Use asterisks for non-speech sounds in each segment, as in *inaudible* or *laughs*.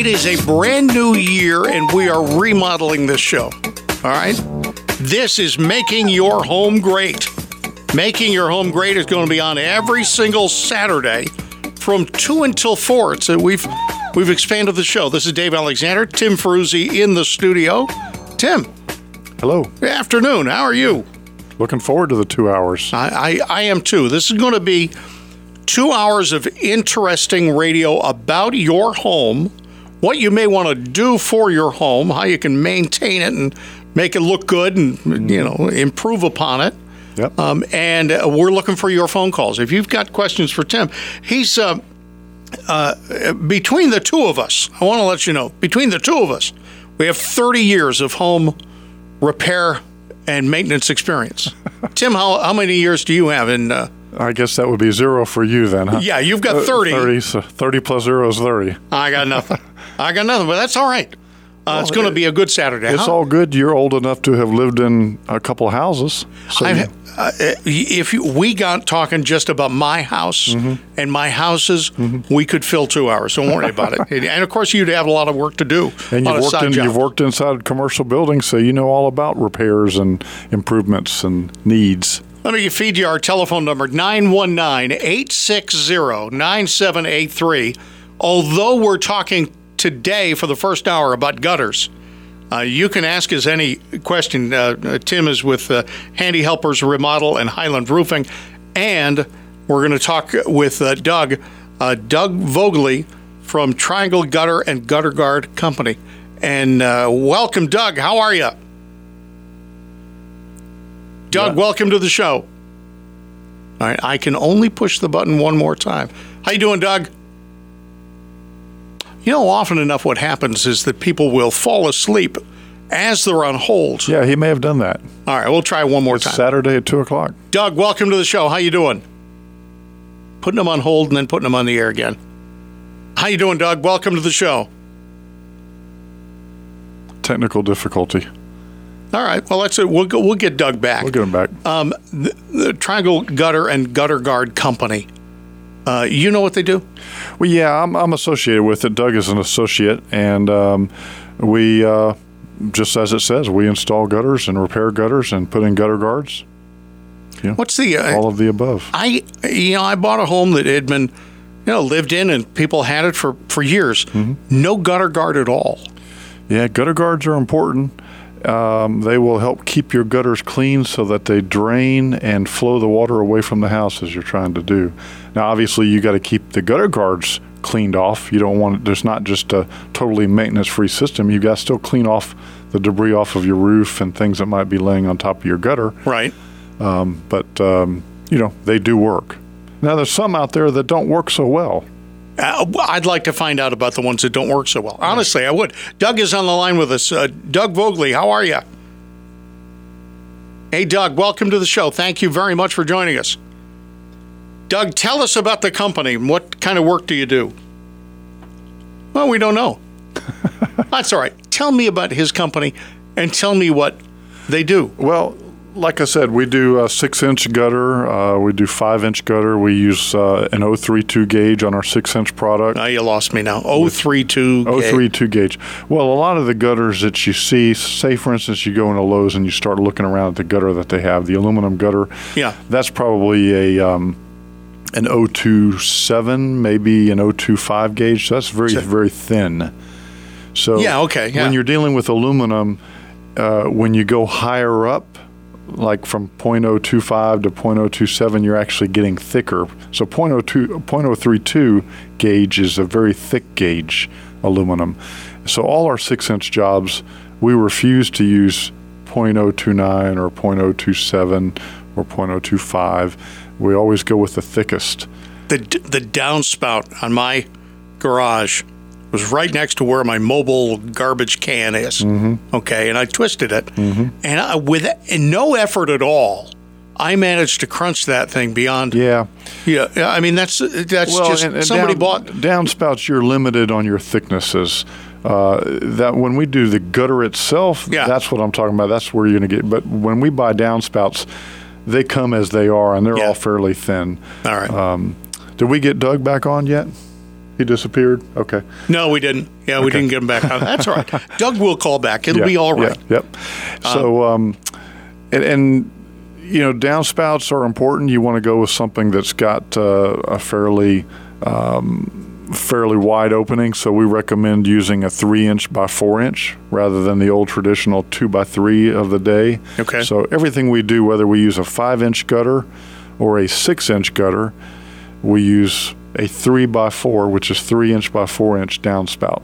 It is a brand new year, and we are remodeling this show. All right? This is Making Your Home Great. Making Your Home Great is going to be on every single Saturday from 2 until 4. It's we've, we've expanded the show. This is Dave Alexander, Tim Ferruzzi in the studio. Tim, Hello. good afternoon. How are you? Looking forward to the two hours. I, I, I am too. This is going to be two hours of interesting radio about your home, what you may want to do for your home, how you can maintain it and make it look good and you know improve upon it. Yep. Um, and uh, we're looking for your phone calls. If you've got questions for Tim, he's uh, uh, between the two of us. I want to let you know between the two of us, we have 30 years of home repair and maintenance experience. *laughs* Tim, how, how many years do you have in? Uh, I guess that would be zero for you then, huh? yeah, you've got Uh, 30. 30, so 30 plus zero is 30. I got nothing. I got nothing, but that's all right. Uh, it's going to be a good Saturday. It's huh? all good. You're old enough to have lived in a couple of houses. So you- uh, if you, we got talking just about my house Mm-hmm. and my houses, we could fill two hours. Don't worry about it. *laughs* And, and of course, you'd have a lot of work to do. and you've worked, in, you've worked inside commercial buildings, so you know all about repairs and improvements and needs. Let me feed you our telephone number 919 860 9783. Although we're talking today for the first hour about gutters, uh, you can ask us any question. Uh, Tim is with uh, Handy Helpers Remodel and Highland Roofing. And we're going to talk with uh, Doug, uh, Doug Vogley from Triangle Gutter and Gutter Guard Company. And uh, welcome, Doug. How are you? Doug, welcome to the show. All right, I can only push the button one more time. How you doing, Doug? You know, often enough, what happens is that people will fall asleep as they're on hold. Yeah, he may have done that. All right, we'll try one more time. Saturday at 2 o'clock. Doug, welcome to the show. How you doing? Putting them on hold and then putting them on the air again. How you doing, Doug? Welcome to the show. Technical difficulty. All right, well, let's we'll go, we'll get Doug back. We'll get him back. Um, the, the Triangle Gutter and Gutter Guard Company. Uh, you know what they do? Well, yeah, I'm, I'm associated with it. Doug is an associate, and um, we, uh, just as it says, we install gutters and repair gutters and put in gutter guards. Yeah, What's the uh, All of the above. I you know I bought a home that had been you know lived in and people had it for for years. No gutter guard at all. Yeah, gutter guards are important. Um, they will help keep your gutters clean so that they drain and flow the water away from the house as you're trying to do. Now, obviously, you got to keep the gutter guards cleaned off. You don't want there's not just a totally maintenance free system. You've got to still clean off the debris off of your roof and things that might be laying on top of your gutter. Right. But, um, you know, they do work. Now, there's some out there that don't work so well. Uh, I'd like to find out about the ones that don't work so well. Honestly, I would. Doug is on the line with us. Uh, Doug Vogley, how are you? Hey, Doug, welcome to the show. Thank you very much for joining us. Doug, tell us about the company. What kind of work do you do? Well, we don't know. *laughs* That's all right. Tell me about his company and tell me what they do. Well, like I said, we do a six inch gutter, uh, we do five inch gutter. We use uh, an 032 gauge on our six inch product. Now you lost me now. 032. gauge. 032 gauge. Well, a lot of the gutters that you see, say for instance, you go into Lowe's and you start looking around at the gutter that they have, the aluminum gutter. Yeah. That's probably a um, an 027, maybe an 025 gauge. So that's very very thin. So Yeah, okay, yeah. when you're dealing with aluminum, uh, when you go higher up, like from 0.025 to 0.027, you're actually getting thicker. So 0.02, 0.032 gauge is a very thick gauge aluminum. So all our six inch jobs, we refuse to use 0.029 or 0.027 or 0.025. We always go with the thickest. the the downspout on my garage was right next to where my mobile garbage can is. Mm-hmm. Okay, and I twisted it, Mm-hmm. and I, with and no effort at all, I managed to crunch that thing beyond. Yeah. Yeah, yeah, I mean that's that's just and- and somebody down, bought. downspouts. You're limited on your thicknesses. Uh, that when we do the gutter itself, Yeah. that's what I'm talking about. That's where you're going to get. But when we buy downspouts, they come as they are, and they're Yeah. all fairly thin. All right, Um, did we get Doug back on yet? He disappeared. Okay. No, we didn't. Yeah, we Okay. didn't get him back. *laughs* That's all right. Doug will call back. It'll Yeah, be all right. Yeah, yep. So, um, and, and you know, downspouts are important. You want to go with something that's got uh, a fairly um, fairly wide opening. So we recommend using a three inch by four inch rather than the old traditional two by three of the day. Okay. So everything we do, whether we use a five inch gutter or a six inch gutter, we use a three by four, which is three inch by four inch downspout,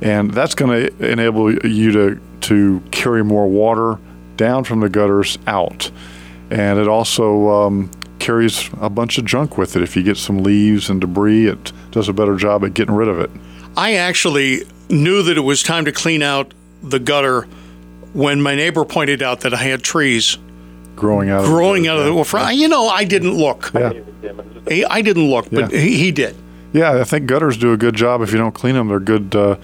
and that's going to enable you to to carry more water down from the gutters out, and it also um, carries a bunch of junk with it. If you get some leaves and debris, it does a better job at getting rid of it. I actually knew that it was time to clean out the gutter when my neighbor pointed out that I had trees Growing out, growing of out of the. Well, you know, I didn't look. Yeah. I didn't look, but Yeah. he, he did. Yeah, I think gutters do a good job. If you don't clean them, they're good. Uh,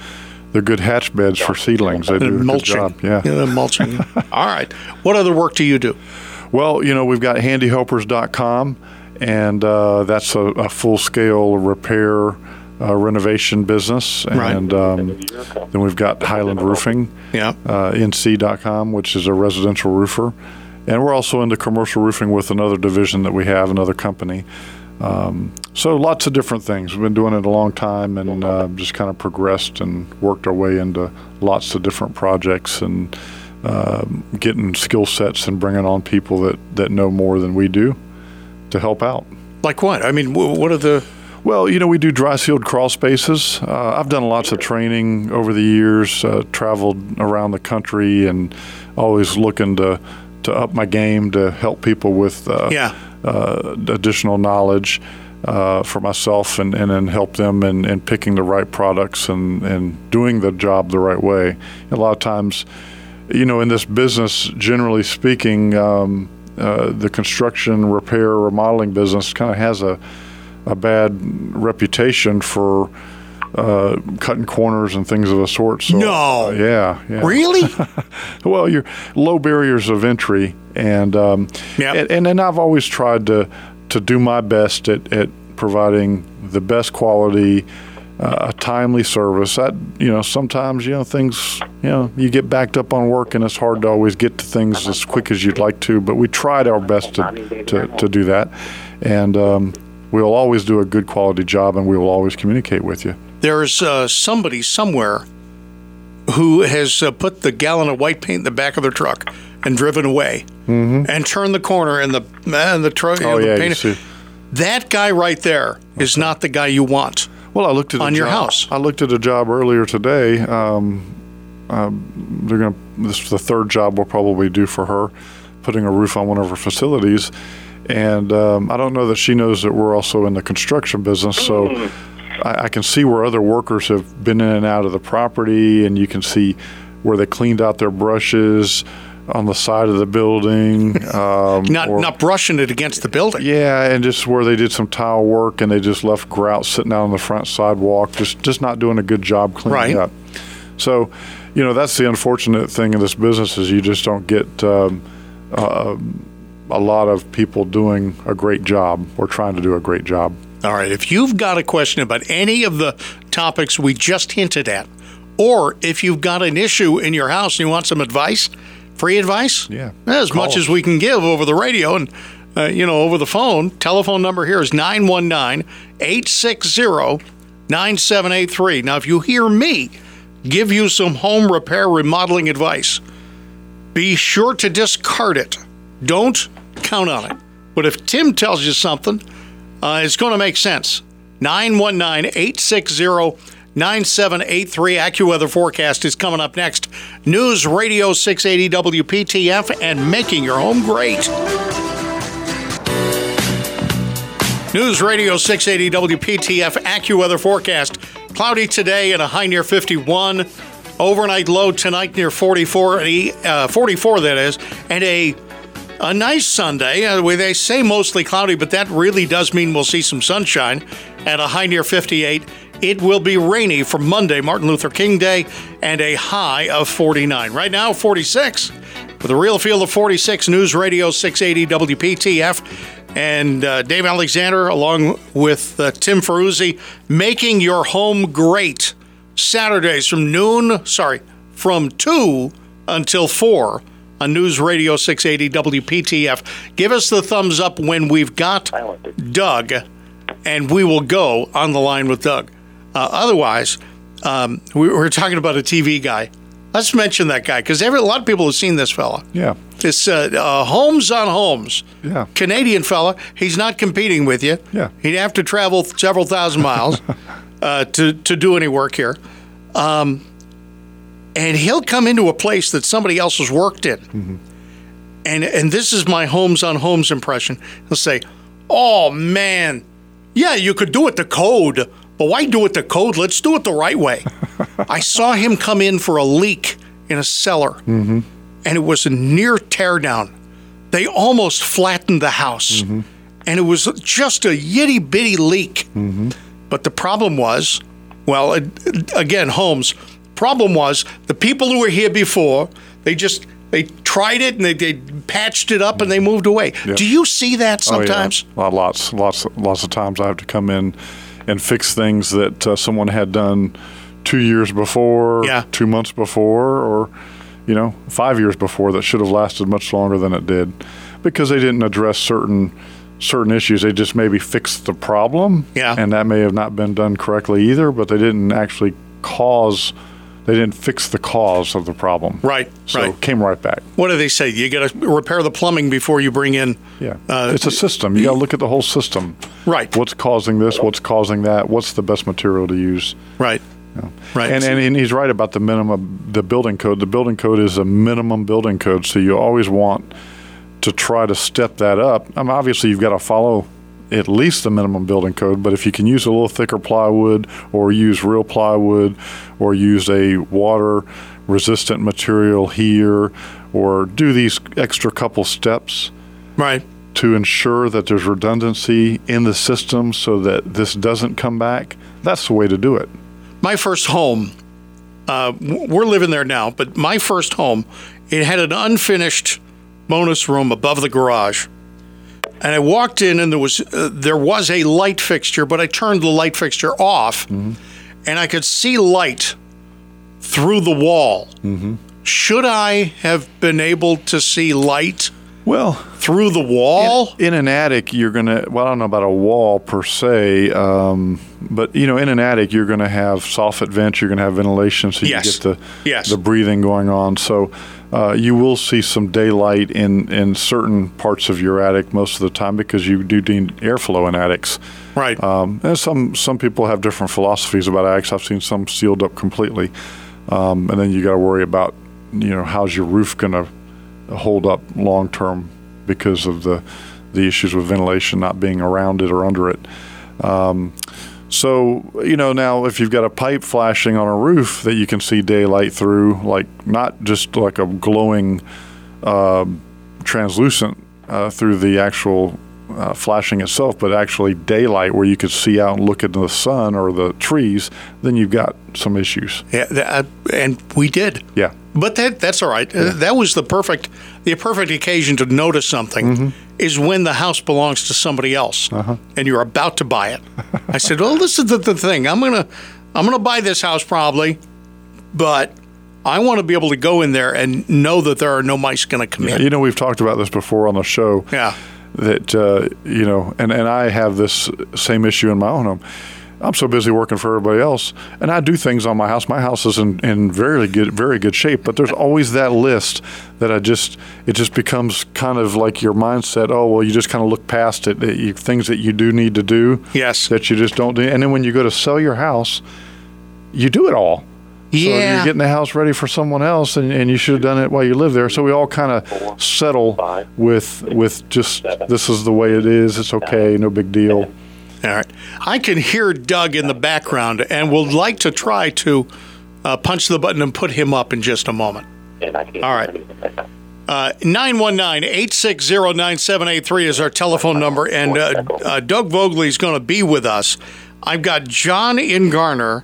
they're good hatch beds for seedlings. They do a good mulching. job. Yeah. the mulching. *laughs* All right. What other work do you do? Well, you know, we've got handyhelpers.com, and uh, that's a, a full scale repair uh, renovation business. Right. And um, then we've got Highland Roofing, Yeah. uh, nc.com, which is a residential roofer. And we're also into commercial roofing with another division that we have, another company. Um, so lots of different things. We've been doing it a long time and uh, just kind of progressed and worked our way into lots of different projects and um getting skill sets and bringing on people that, that know more than we do to help out. Like what? I mean, wh- what are the? Well, you know, we do dry sealed crawl spaces. Uh, I've done lots of training over the years, uh, traveled around the country, and always looking to, to up my game to help people with uh, Yeah. uh, additional knowledge uh, for myself and, and then help them in, in picking the right products and, and doing the job the right way. A lot of times, you know, in this business, generally speaking, um, uh, the construction, repair, remodeling business kind of has a, a bad reputation for uh, cutting corners and things of the sort. So, No. uh, yeah, yeah. Really? *laughs* Well, you're low barriers of entry, and um, Yep. and, and then I've always tried to to do my best at, at providing the best quality, uh, a timely service. That you know, sometimes you know things you know you get backed up on work, and it's hard to always get to things as quick as you'd like to. But we tried our best to to, to do that, and um, we'll always do a good quality job, and we will always communicate with you. There's uh, somebody somewhere who has uh, put the gallon of white paint in the back of their truck and driven away and turned the corner and the man the truck. you know, Mm-hmm. Oh the yeah, you paint- see. That guy right there is not the guy you want. Well, I looked at a On your job- house. I looked at a job earlier today. Um, um, they're going. to This is the third job we'll probably do for her, putting a roof on one of her facilities. And um, I don't know that she knows that we're also in the construction business, so I, I can see where other workers have been in and out of the property, and you can see where they cleaned out their brushes on the side of the building. *laughs* Um, Not or- not brushing it against the building. yeah, and just where they did some tile work and they just left grout sitting out on the front sidewalk, just just not doing a good job cleaning Right. up. So, you know, that's the unfortunate thing in this business is you just don't get um, uh, a lot of people doing a great job or trying to do a great job. All right. If you've got a question about any of the topics we just hinted at, or if you've got an issue in your house and you want some advice, free advice, Yeah. as much us. as we can give over the radio and uh, you know over the phone. Telephone number here is 919-860-9783. Now, if you hear me give you some home repair remodeling advice, be sure to discard it. Don't count on it. But if Tim tells you something, uh, it's going to make sense. 919 860 9783. AccuWeather forecast is coming up next. News Radio 680 WPTF and making your home great. News Radio 680 WPTF AccuWeather forecast. Cloudy today and a high near 51. Overnight low tonight near 44, uh, 44 that is, and a a nice Sunday. Uh, where they say mostly cloudy, but that really does mean we'll see some sunshine at a high near 58. It will be rainy for Monday, Martin Luther King Day, and a high of 49. Right now, 46. With a real feel of 46, News Radio 680 WPTF. and uh, Dave Alexander, along with uh, Tim Ferruzzi, making your home great. Saturdays from noon, sorry, from 2 until 4 on News Radio 680 WPTF. Give us the thumbs up when we've got Doug, and we will go on the line with Doug. Uh, otherwise, um, we were talking about a TV guy. Let's mention that guy because a lot of people have seen this fella. Yeah. This uh, uh, Holmes on Homes. Yeah. Canadian fella. He's not competing with you. Yeah. He'd have to travel several thousand miles *laughs* uh, to, to do any work here. Um, and he'll come into a place that somebody else has worked in. Mm-hmm. And, and this is my Holmes on Homes impression. He'll say, Oh, man. Yeah, you could do it the code, but why do it the code? Let's do it the right way. *laughs* I saw him come in for a leak in a cellar, mm-hmm. and it was a near teardown. They almost flattened the house, mm-hmm. and it was just a yitty bitty leak. Mm-hmm. But the problem was, well, it- again, Holmes. Problem was the people who were here before. They just they tried it and they, they patched it up and they moved away. Do you see that Oh, yeah. Lot- Lots, lots, lots of times I have to come in and fix things that uh, someone had done two years before, Yeah. two months before, or you know, five years before that should have lasted much longer than it did, because they didn't address certain certain issues. They just maybe fixed the problem, Yeah. and that may have not been done correctly either. But they didn't actually cause. They didn't fix the cause of the problem. Right, So right. came right back. What do they say? You got to repair the plumbing before you bring in. Yeah, Uh, it's a system. You got to look at the whole system. Right. What's causing this? What's causing that? What's the best material to use? Right. Right. And, and and he's right about the minimum, the building code. The building code is a minimum building code, so you always want to try to step that up. I mean, obviously, you've got to follow at least the minimum building code, but if you can use a little thicker plywood, or use real plywood, or use a water resistant material here, or do these extra couple steps right. to ensure that there's redundancy in the system so that this doesn't come back, that's the way to do it. My first home, uh, we're living there now, but my first home, it had an unfinished bonus room above the garage. And I walked in, and there was uh, there was a light fixture, but I turned the light fixture off, and I could see light through the wall. Should I have been able to see light Well, through the wall? in an attic, you're going to, well, I don't know about a wall per se, um, but, you know, in an attic, you're going to have soffit vents, you're going to have ventilation so you Yes. get the, Yes. the breathing going on. So uh, you will see some daylight in, in certain parts of your attic most of the time because you do need airflow in attics. right. Um, and some some people have different philosophies about attics. I've seen some sealed up completely, um, and then you got to worry about you know how's your roof going to hold up long term because of the the issues with ventilation not being around it or under it. Um, so you know now if you've got a pipe flashing on a roof that you can see daylight through, like not just like a glowing um translucent uh, through the actual uh, flashing itself, but actually daylight where you could see out and look into the sun or the trees, then you've got some issues. yeah, uh, and we did. Yeah. But that that's all right. Uh, That was the perfect the perfect occasion to notice something Mm-hmm. is when the house belongs to somebody else Uh-huh. and you're about to buy it. I said, "Well, this is the, the thing. I'm gonna I'm gonna buy this house probably, but I want to be able to go in there and know that there are no mice going to come in." You know, we've talked about this before on the show. Yeah. That uh, you know, and and I have this same issue in my own home. I'm so busy working for everybody else, and I do things on my house. My house is in, in very good very good shape, but there's always that list that I just it just becomes kind of like your mindset. Oh well, you just kind of look past it. That you, things that you do need to do, Yes. that you just don't do. And then when you go to sell your house, you do it all. So you're getting the house ready for someone else, and, and you should have done it while you live there. So we all kind of settle with with just this is the way it is. It's okay, no big deal. All right. I can hear Doug in the background and would like to try to uh, punch the button and put him up in just a moment. All right. Uh, 919 860 9783 is our telephone number, and uh, uh, Doug Vogley is going to be with us. I've got John in Garner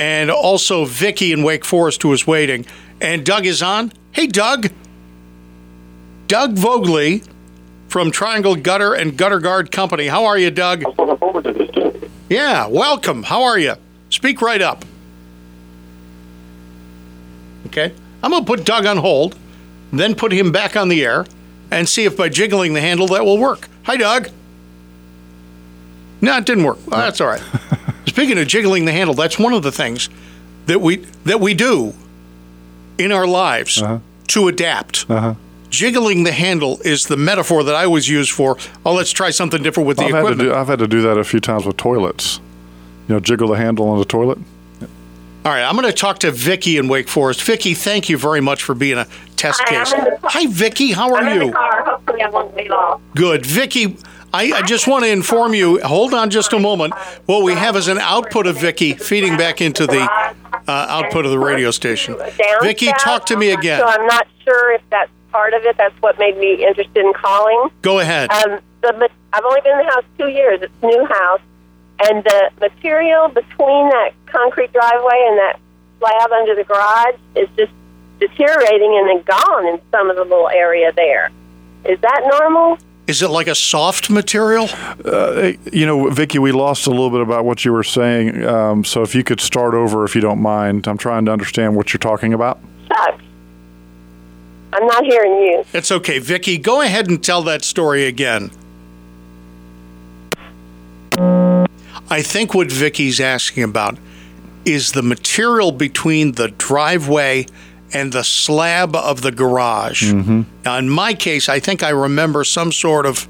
and also Vicky in Wake Forest who is waiting. And Doug is on. Hey, Doug. Doug Vogley from Triangle Gutter and Gutter Guard Company. How are you, Doug? I'm looking forward to this too. Yeah, welcome. How are you? Speak right up. Okay. I'm going to put Doug on hold, then put him back on the air, and see if by jiggling the handle that will work. Hi, Doug. No, it didn't work. Well, that's all right. Speaking of jiggling the handle, that's one of the things that we that we do in our lives to adapt. Uh-huh. Jiggling the handle is the metaphor that I always use for, oh, let's try something different with the I've had, to equipment. do, I've had to do that a few times with toilets. You know, jiggle the handle on the toilet. All right, I'm going to talk to Vicky in Wake Forest. Vicky, thank you very much for being a test Hi, case. I'm in the car. Hi, Vicky. How I'm are in the you? car. Hopefully, I won't be lost. Good. Vicky, I, I just want to inform you, hold on just a moment. What we have is an output of Vicky feeding back into the uh, output of the radio station. Vicky, talk to me again. So I'm not sure if that's part of it. That's what made me interested in calling. Go ahead. Um, the I've only been in the house two years. It's a new house, and the material between that concrete driveway and that slab under the garage is just deteriorating and then gone in some of the little area there. Is that normal? Is it like a soft material? Uh, you know, Vicky, we lost a little bit about what you were saying. Um, so if you could start over, if you don't mind, I'm trying to understand what you're talking about. Sucks. I'm not hearing you. It's okay. Vicky, go ahead and tell that story again. I think what Vicky's asking about is the material between the driveway and the slab of the garage. Mm-hmm. Now, in my case, I think I remember some sort of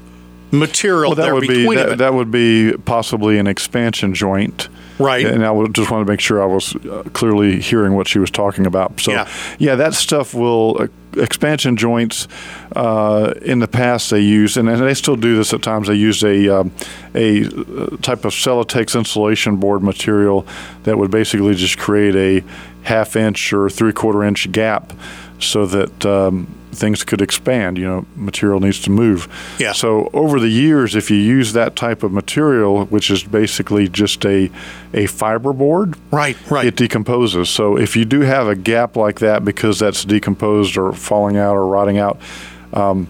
material Well, that there would be between that, that would be possibly an expansion joint. Right. And I just want to make sure I was uh, clearly hearing what she was talking about. So, Yeah. yeah, that stuff will uh, expansion joints. Uh, in the past, they used, and, and they still do this at times. They used a um, a uh, type of Celotex insulation board material that would basically just create a half inch or three quarter inch gap, so that um, things could expand. You know, material needs to move. Yeah. So over the years, if you use that type of material, which is basically just a a fiber board, right, right. it decomposes. So if you do have a gap like that because that's decomposed or falling out or rotting out, um,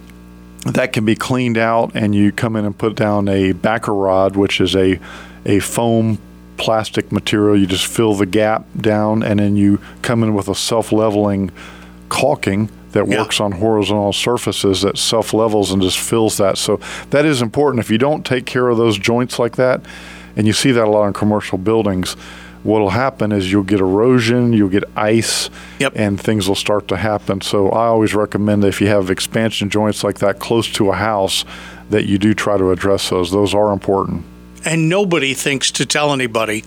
that can be cleaned out, and you come in and put down a backer rod, which is a a foam plastic material. You just fill the gap down, and then you come in with a self-leveling caulking that Yeah. works on horizontal surfaces that self-levels and just fills that. So that is important. If you don't take care of those joints like that, and you see that a lot in commercial buildings, what'll happen is you'll get erosion, you'll get ice, Yep. and things will start to happen. So I always recommend that if you have expansion joints like that close to a house, that you do try to address those. Those are important. And nobody thinks to tell anybody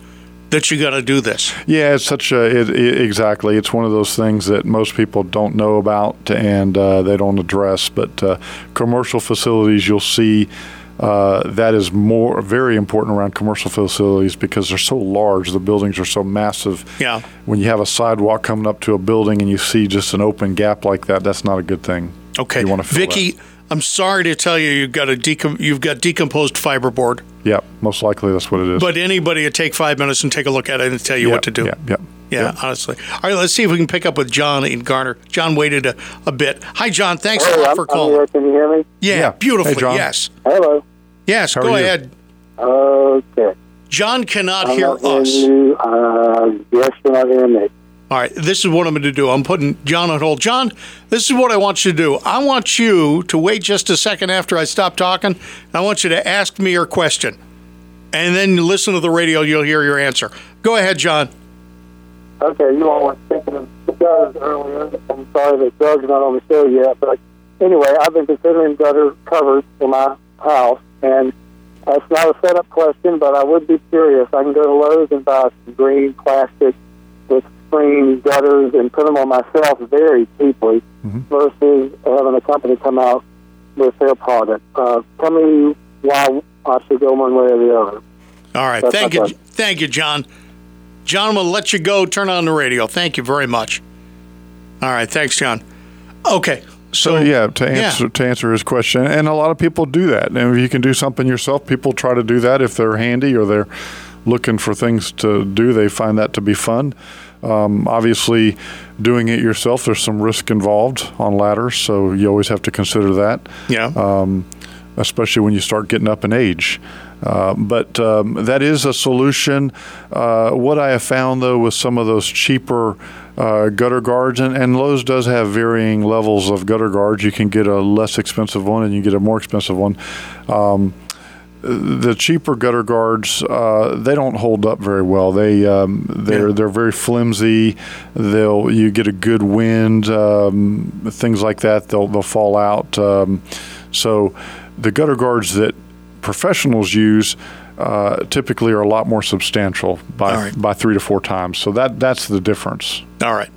that you got to do this. Yeah, it's such a it, it, exactly. It's one of those things that most people don't know about and uh, they don't address. But uh, commercial facilities, you'll see uh, that is more very important around commercial facilities because they're so large. The buildings are so massive. Yeah. When you have a sidewalk coming up to a building and you see just an open gap like that, that's not a good thing. Okay, You want to Vicky, that. I'm sorry to tell you, you've got a decom- you've got decomposed fiberboard. Yeah, most likely that's what it is. But anybody would take five minutes and take a look at it and tell you yeah, what to do. Yeah, yeah. Yeah, honestly. All right, let's see if we can pick up with John in Garner. John waited a, a bit. Hi, John. Thanks a lot I'm, for I'm calling. here. Can you hear me? Yeah, Yeah. beautifully. Hey, John. Yes. Hello. Yes, How go ahead. Okay. John cannot I'm hear not us. You. Uh, yes, you're not hearing me. All right, this is what I'm going to do. I'm putting John on hold. John, this is what I want you to do. I want you to wait just a second after I stop talking. I want you to ask me your question. And then you listen to the radio, you'll hear your answer. Go ahead, John. Okay, you all were thinking of gutters earlier. I'm sorry that Doug's not on the show yet, but anyway, I've been considering gutter covers for my house, and that's not a setup question, but I would be curious. I can go to Lowe's and buy some green plastic with screen gutters and put them on myself very cheaply versus having a company come out with their product. Uh, tell me why I should go one way or the other. All right. That's Thank you. question. Thank you, John. John, I'm going to let you go. Turn on the radio. Thank you very much. All right. Thanks, John. Okay. So, So yeah, to yeah. answer to answer his question, and a lot of people do that. And if you can do something yourself, people try to do that if they're handy or they're looking for things to do. They find that to be fun. Um, obviously, doing it yourself, there's some risk involved on ladders, so you always have to consider that. Yeah. Um, especially when you start getting up in age. Uh, but um, that is a solution. Uh, what I have found, though, with some of those cheaper uh, gutter guards, and, and, Lowe's does have varying levels of gutter guards. You can get a less expensive one, and you get a more expensive one. Um, the cheaper gutter guards uh, they don't hold up very well. They um, they're yeah. they're very flimsy. They'll you get a good wind, um, things like that. They'll they'll fall out. Um, so the gutter guards that professionals use uh, typically are a lot more substantial by right. by three to four times. So that that's the difference. All right.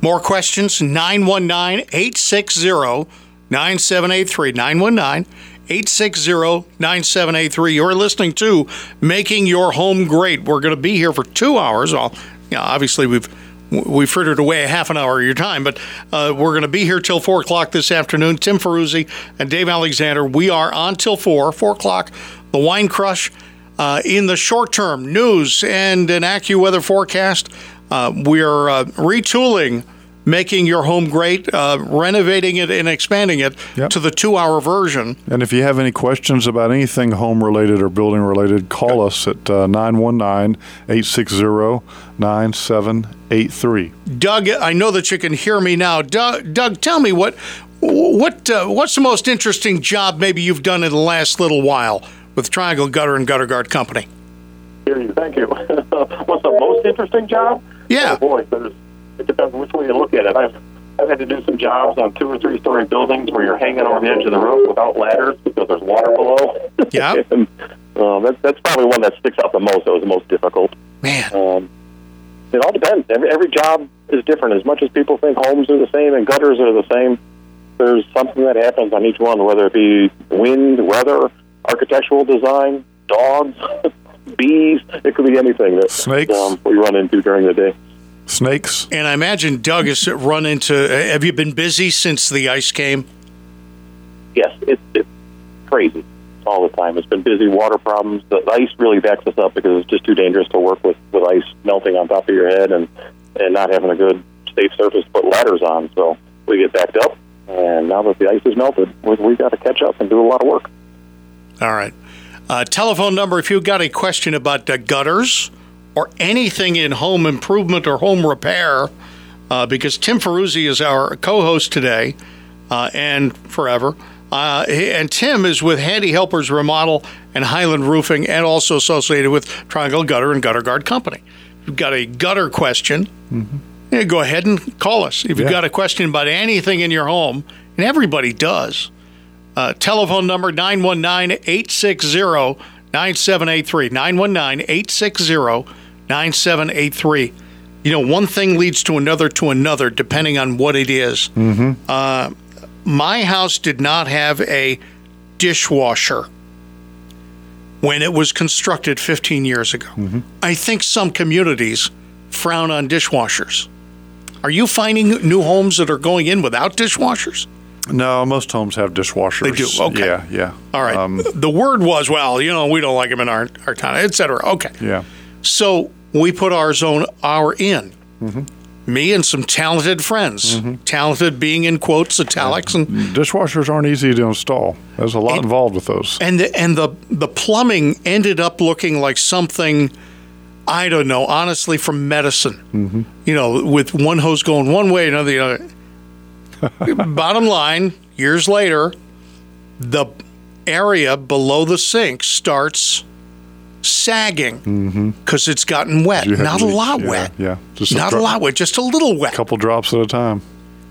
More questions 919 860 9783 919 860 9783. You're listening to Making Your Home Great. We're going to be here for two hours. Well, obviously, we've we frittered away a half an hour of your time, but uh, we're going to be here till 4 o'clock this afternoon. Tim Ferruzzi and Dave Alexander, we are on till 4, 4 o'clock. The Wine Crush. Uh, in the short term, news and an AccuWeather forecast. Uh, we are uh, retooling making your home great, uh, renovating it and expanding it yep. to the two hour version. And if you have any questions about anything home related or building related, call us at uh, 919 860 9783. Doug, I know that you can hear me now. Doug, Doug tell me what. What uh, what's the most interesting job maybe you've done in the last little while with Triangle Gutter and Gutter Guard Company? Thank you. *laughs* what's the most interesting job? Yeah. Oh boy, there's it depends which way you look at it. I've I've had to do some jobs on two or three story buildings where you're hanging over the edge of the roof without ladders because there's water below. Yeah. *laughs* and, uh, that's that's probably one that sticks out the most. That was the most difficult. Man. Um, it all depends. Every every job is different. As much as people think homes are the same and gutters are the same, there's something that happens on each one, whether it be wind, weather, architectural design, dogs, *laughs* bees. It could be anything that snakes um, we run into during the day. Snakes. And I imagine Doug has run into. Have you been busy since the ice came? Yes, it's, it's crazy all the time. It's been busy. Water problems. The ice really backs us up because it's just too dangerous to work with with ice melting on top of your head and and not having a good safe surface to put ladders on. So we get backed up. And now that the ice is melted, we've got to catch up and do a lot of work. All right. Uh, telephone number if you've got a question about uh, gutters or anything in home improvement or home repair, uh, because Tim Ferruzzi is our co host today uh, and forever. Uh, and Tim is with Handy Helpers Remodel and Highland Roofing, and also associated with Triangle Gutter and Gutter Guard Company. If you've got a gutter question, mm-hmm. yeah, go ahead and call us. If you've got a question about anything in your home, and everybody does, uh, telephone number 919 860 9783. 919 860 9783. You know, one thing leads to another to another, depending on what it is. Mm-hmm. Uh, my house did not have a dishwasher when it was constructed 15 years ago. Mm-hmm. I think some communities frown on dishwashers. Are you finding new homes that are going in without dishwashers? No, most homes have dishwashers. They do. Okay. Yeah, yeah. All right. Um, the word was, well, you know, we don't like them in our, our town, et cetera. Okay. Yeah. So we put our zone our in. Mm-hmm. Me and some talented friends, mm-hmm. talented being in quotes, italics, and dishwashers aren't easy to install. There's a lot and, involved with those. And the, and the the plumbing ended up looking like something. I don't know, honestly, from medicine. Mm-hmm. You know, with one hose going one way, another the *laughs* other. Bottom line, years later, the area below the sink starts sagging because mm-hmm. it's gotten wet. Not a lot yeah, wet. Yeah, just not a, dro- a lot wet. Just a little wet. A couple drops at a time.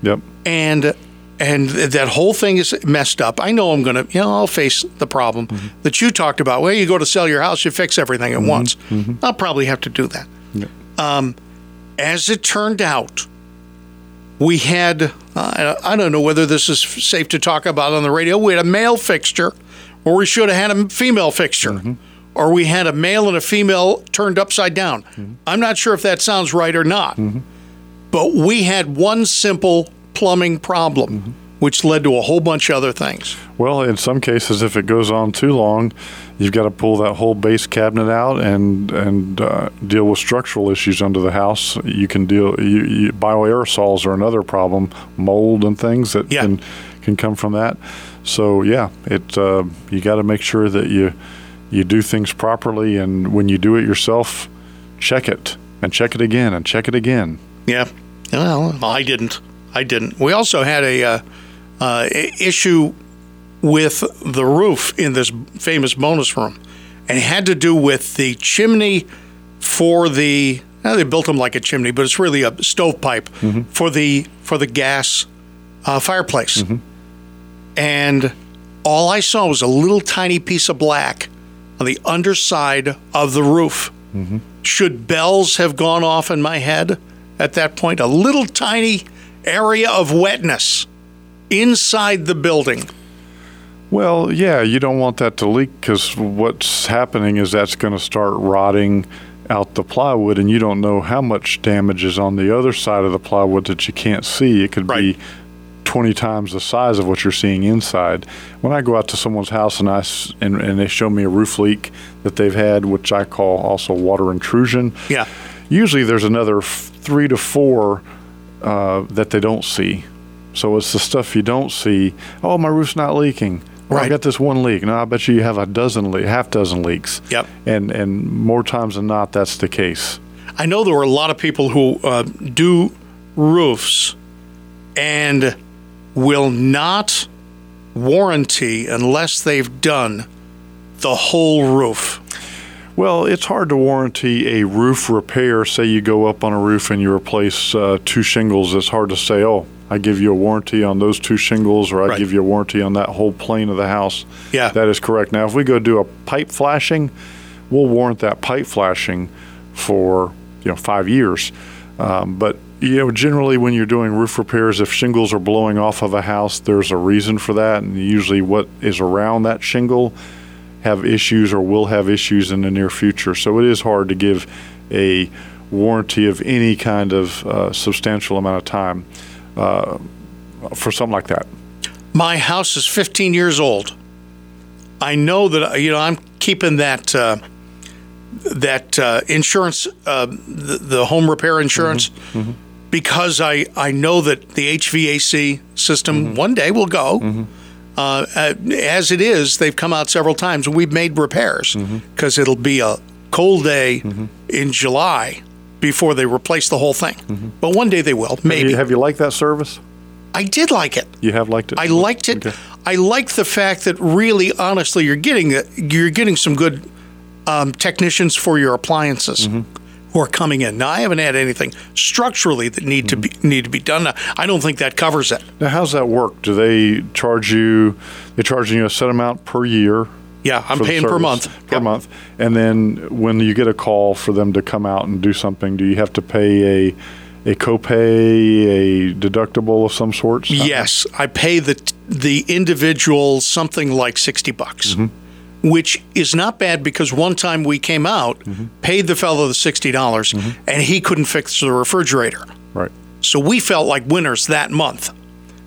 Yep. And and that whole thing is messed up. I know I'm going to, you know, I'll face the problem mm-hmm. that you talked about. Well, you go to sell your house, you fix everything at mm-hmm. once. Mm-hmm. I'll probably have to do that. Yep. Um, as it turned out, we had, uh, I don't know whether this is safe to talk about on the radio, we had a male fixture, or we should have had a female fixture. Or we had a male and a female turned upside down. Mm-hmm. I'm not sure if that sounds right or not. Mm-hmm. But we had one simple plumbing problem, mm-hmm. which led to a whole bunch of other things. Well, in some cases, if it goes on too long, you've got to pull that whole base cabinet out and and uh, deal with structural issues under the house. You can deal. You, you, bioaerosols are another problem, mold and things that yeah. can can come from that. So yeah, it uh, you got to make sure that you you do things properly, and when you do it yourself, check it and check it again and check it again. Yeah. Well, I didn't. I didn't. We also had a uh, uh, issue with the roof in this famous bonus room, and it had to do with the chimney for the. Now they built them like a chimney, but it's really a stovepipe for the for the gas uh, fireplace. And all I saw was a little tiny piece of black on the underside of the roof. Mm-hmm. Should bells have gone off in my head at that point? A little tiny area of wetness inside the building. Well, yeah, you don't want that to leak because what's happening is that's going to start rotting out the plywood, and you don't know how much damage is on the other side of the plywood that you can't see. It could Right. be 20 times the size of what you're seeing inside. When I go out to someone's house and I and, and they show me a roof leak that they've had, which I call also water intrusion, Yeah. usually there's another f- three to four uh, that they don't see. So it's the stuff you don't see. Oh, my roof's not leaking. Well, I Right. got this one leak. No, I bet you you have a dozen, le- half dozen leaks. Yep. And and more times than not, that's the case. I know there were a lot of people who uh, do roofs and will not warranty unless they've done the whole roof. Well, it's hard to warranty a roof repair. Say you go up on a roof and you replace uh, two shingles. It's hard to say, oh, I give you a warranty on those two shingles, or I Right. give you a warranty on that whole plane of the house. Yeah. That is correct. Now, if we go do a pipe flashing, we'll warrant that pipe flashing for you know five years. Um, but you know, generally, when you're doing roof repairs, if shingles are blowing off of a house, there's a reason for that, and usually what is around that shingle have issues or will have issues in the near future. So it is hard to give a warranty of any kind of uh, substantial amount of time uh, for something like that. My house is 15 years old. I know that uh, you know I'm keeping that uh, that uh, insurance, uh, the, the home repair insurance, because I I know that the HVAC system one day will go. Uh, uh, as it is, they've come out several times. We've made repairs because it'll be a cold day in July before they replace the whole thing. But one day they will, Have maybe. you, have you liked that service? I did like it. You have liked it. I liked it. Okay. I liked the fact that really, honestly, you're getting you're getting some good um, technicians for your appliances Mm-hmm. Who are coming in. Now, I haven't had anything structurally that need to be need to be done. Now, I don't think that covers it. Now, how's that work? Do they charge you? They're charging you a set amount per year. Yeah, I'm paying per month. Per Yep. month, and then when you get a call for them to come out and do something, do you have to pay a a copay, a deductible of some sort? Yes, I pay the the individual something like sixty bucks, Mm-hmm. Which is not bad because one time we came out, Mm-hmm. paid the fellow the sixty dollars, and he couldn't fix the refrigerator. Right. So we felt like winners that month.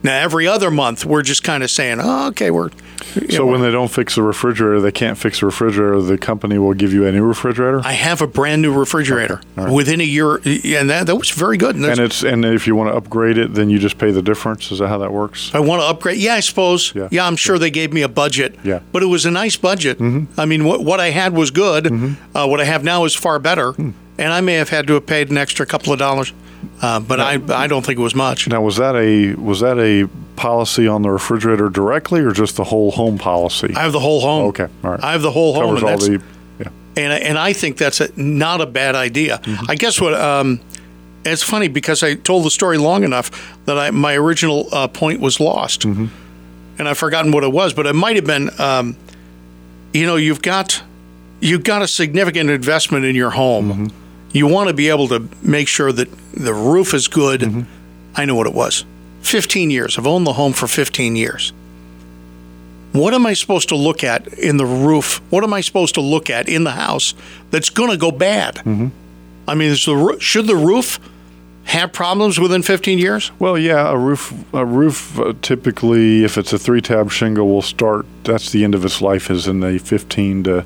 Now every other month we're just kind of saying, "Oh, okay, we're." You So know, when they don't fix the refrigerator, they can't fix the refrigerator. The company will give you a new refrigerator, I have a brand new refrigerator within a year, and that, that was very good. And, and it's and if you want to upgrade it, then you just pay the difference. Is that how that works? I want to upgrade. Yeah, I suppose. Yeah. Yeah, I'm sure they gave me a budget. Yeah. but it was a nice budget. I mean, what what I had was good. Uh, what I have now is far better, and I may have had to have paid an extra couple of dollars, uh, but I I don't think it was much. Now, was that a was that a policy on the refrigerator directly, or just the whole home policy? I have the whole home. Okay, all right. I have the whole home, Covers and all the. Yeah. and I- and I think that's a, not a bad idea. Mm-hmm. I guess what um, it's funny because I told the story long enough that I my original uh, point was lost, Mm-hmm. and I've forgotten what it was, but it might have been. Um, you know, you've got you've got a significant investment in your home. Mm-hmm. You want to be able to make sure that the roof is good. Mm-hmm. I know what it was. Fifteen years. I've owned the home for fifteen years. What am I supposed to look at in the roof? What am I supposed to look at in the house that's going to go bad? Mm-hmm. I mean, is the should the roof have problems within 15 years? Well, yeah, a roof a roof uh, typically, if it's a three tab shingle, will start. That's the end of its life is in the 15 to.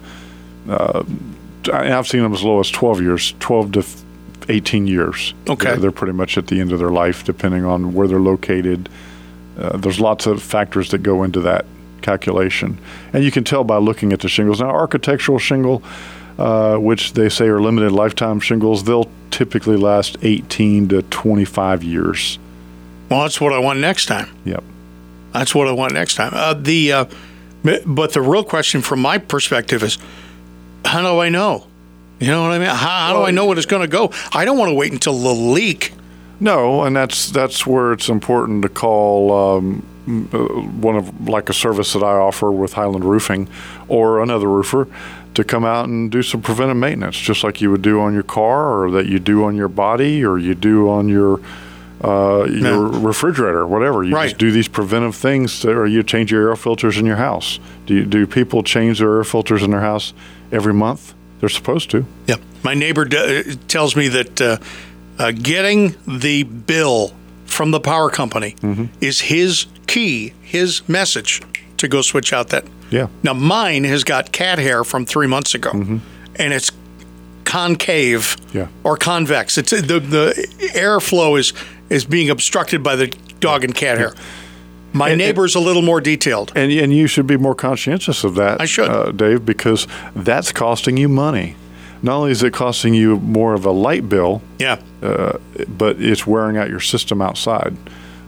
Uh, I've seen them as low as 12 years, 12 to 18 years. Okay. they're, they're pretty much at the end of their life, depending on where they're located. Uh, there's lots of factors that go into that calculation, and you can tell by looking at the shingles. Now, architectural shingle, uh, which they say are limited lifetime shingles, they'll typically last 18 to 25 years. Well, that's what I want next time. Yep. That's what I want next time. Uh, the uh, but the real question from my perspective is, how do I know? You know what I mean? How, how do I know when it's going to go? I don't want to wait until the leak. No, and that's that's where it's important to call um, uh, one of like a service that I offer with Highland Roofing or another roofer to come out and do some preventive maintenance, just like you would do on your car or that you do on your body or you do on your uh, your Yeah. refrigerator, whatever. You Right. just do these preventive things, to, or you change your air filters in your house. Do you, do people change their air filters in their house every month? They're supposed to. Yeah. My neighbor d- uh, tells me that uh, uh, getting the bill from the power company is his key, his message to go switch out that. Yeah. Now, mine has got cat hair from three months ago, and it's concave Yeah. or convex. It's the the airflow is is being obstructed by the dog and cat hair. My And- neighbor's a little more detailed. And, and you should be more conscientious of that, I should. uh, Dave, because that's costing you money. Not only is it costing you more of a light bill, Yeah. but it's wearing out your system outside.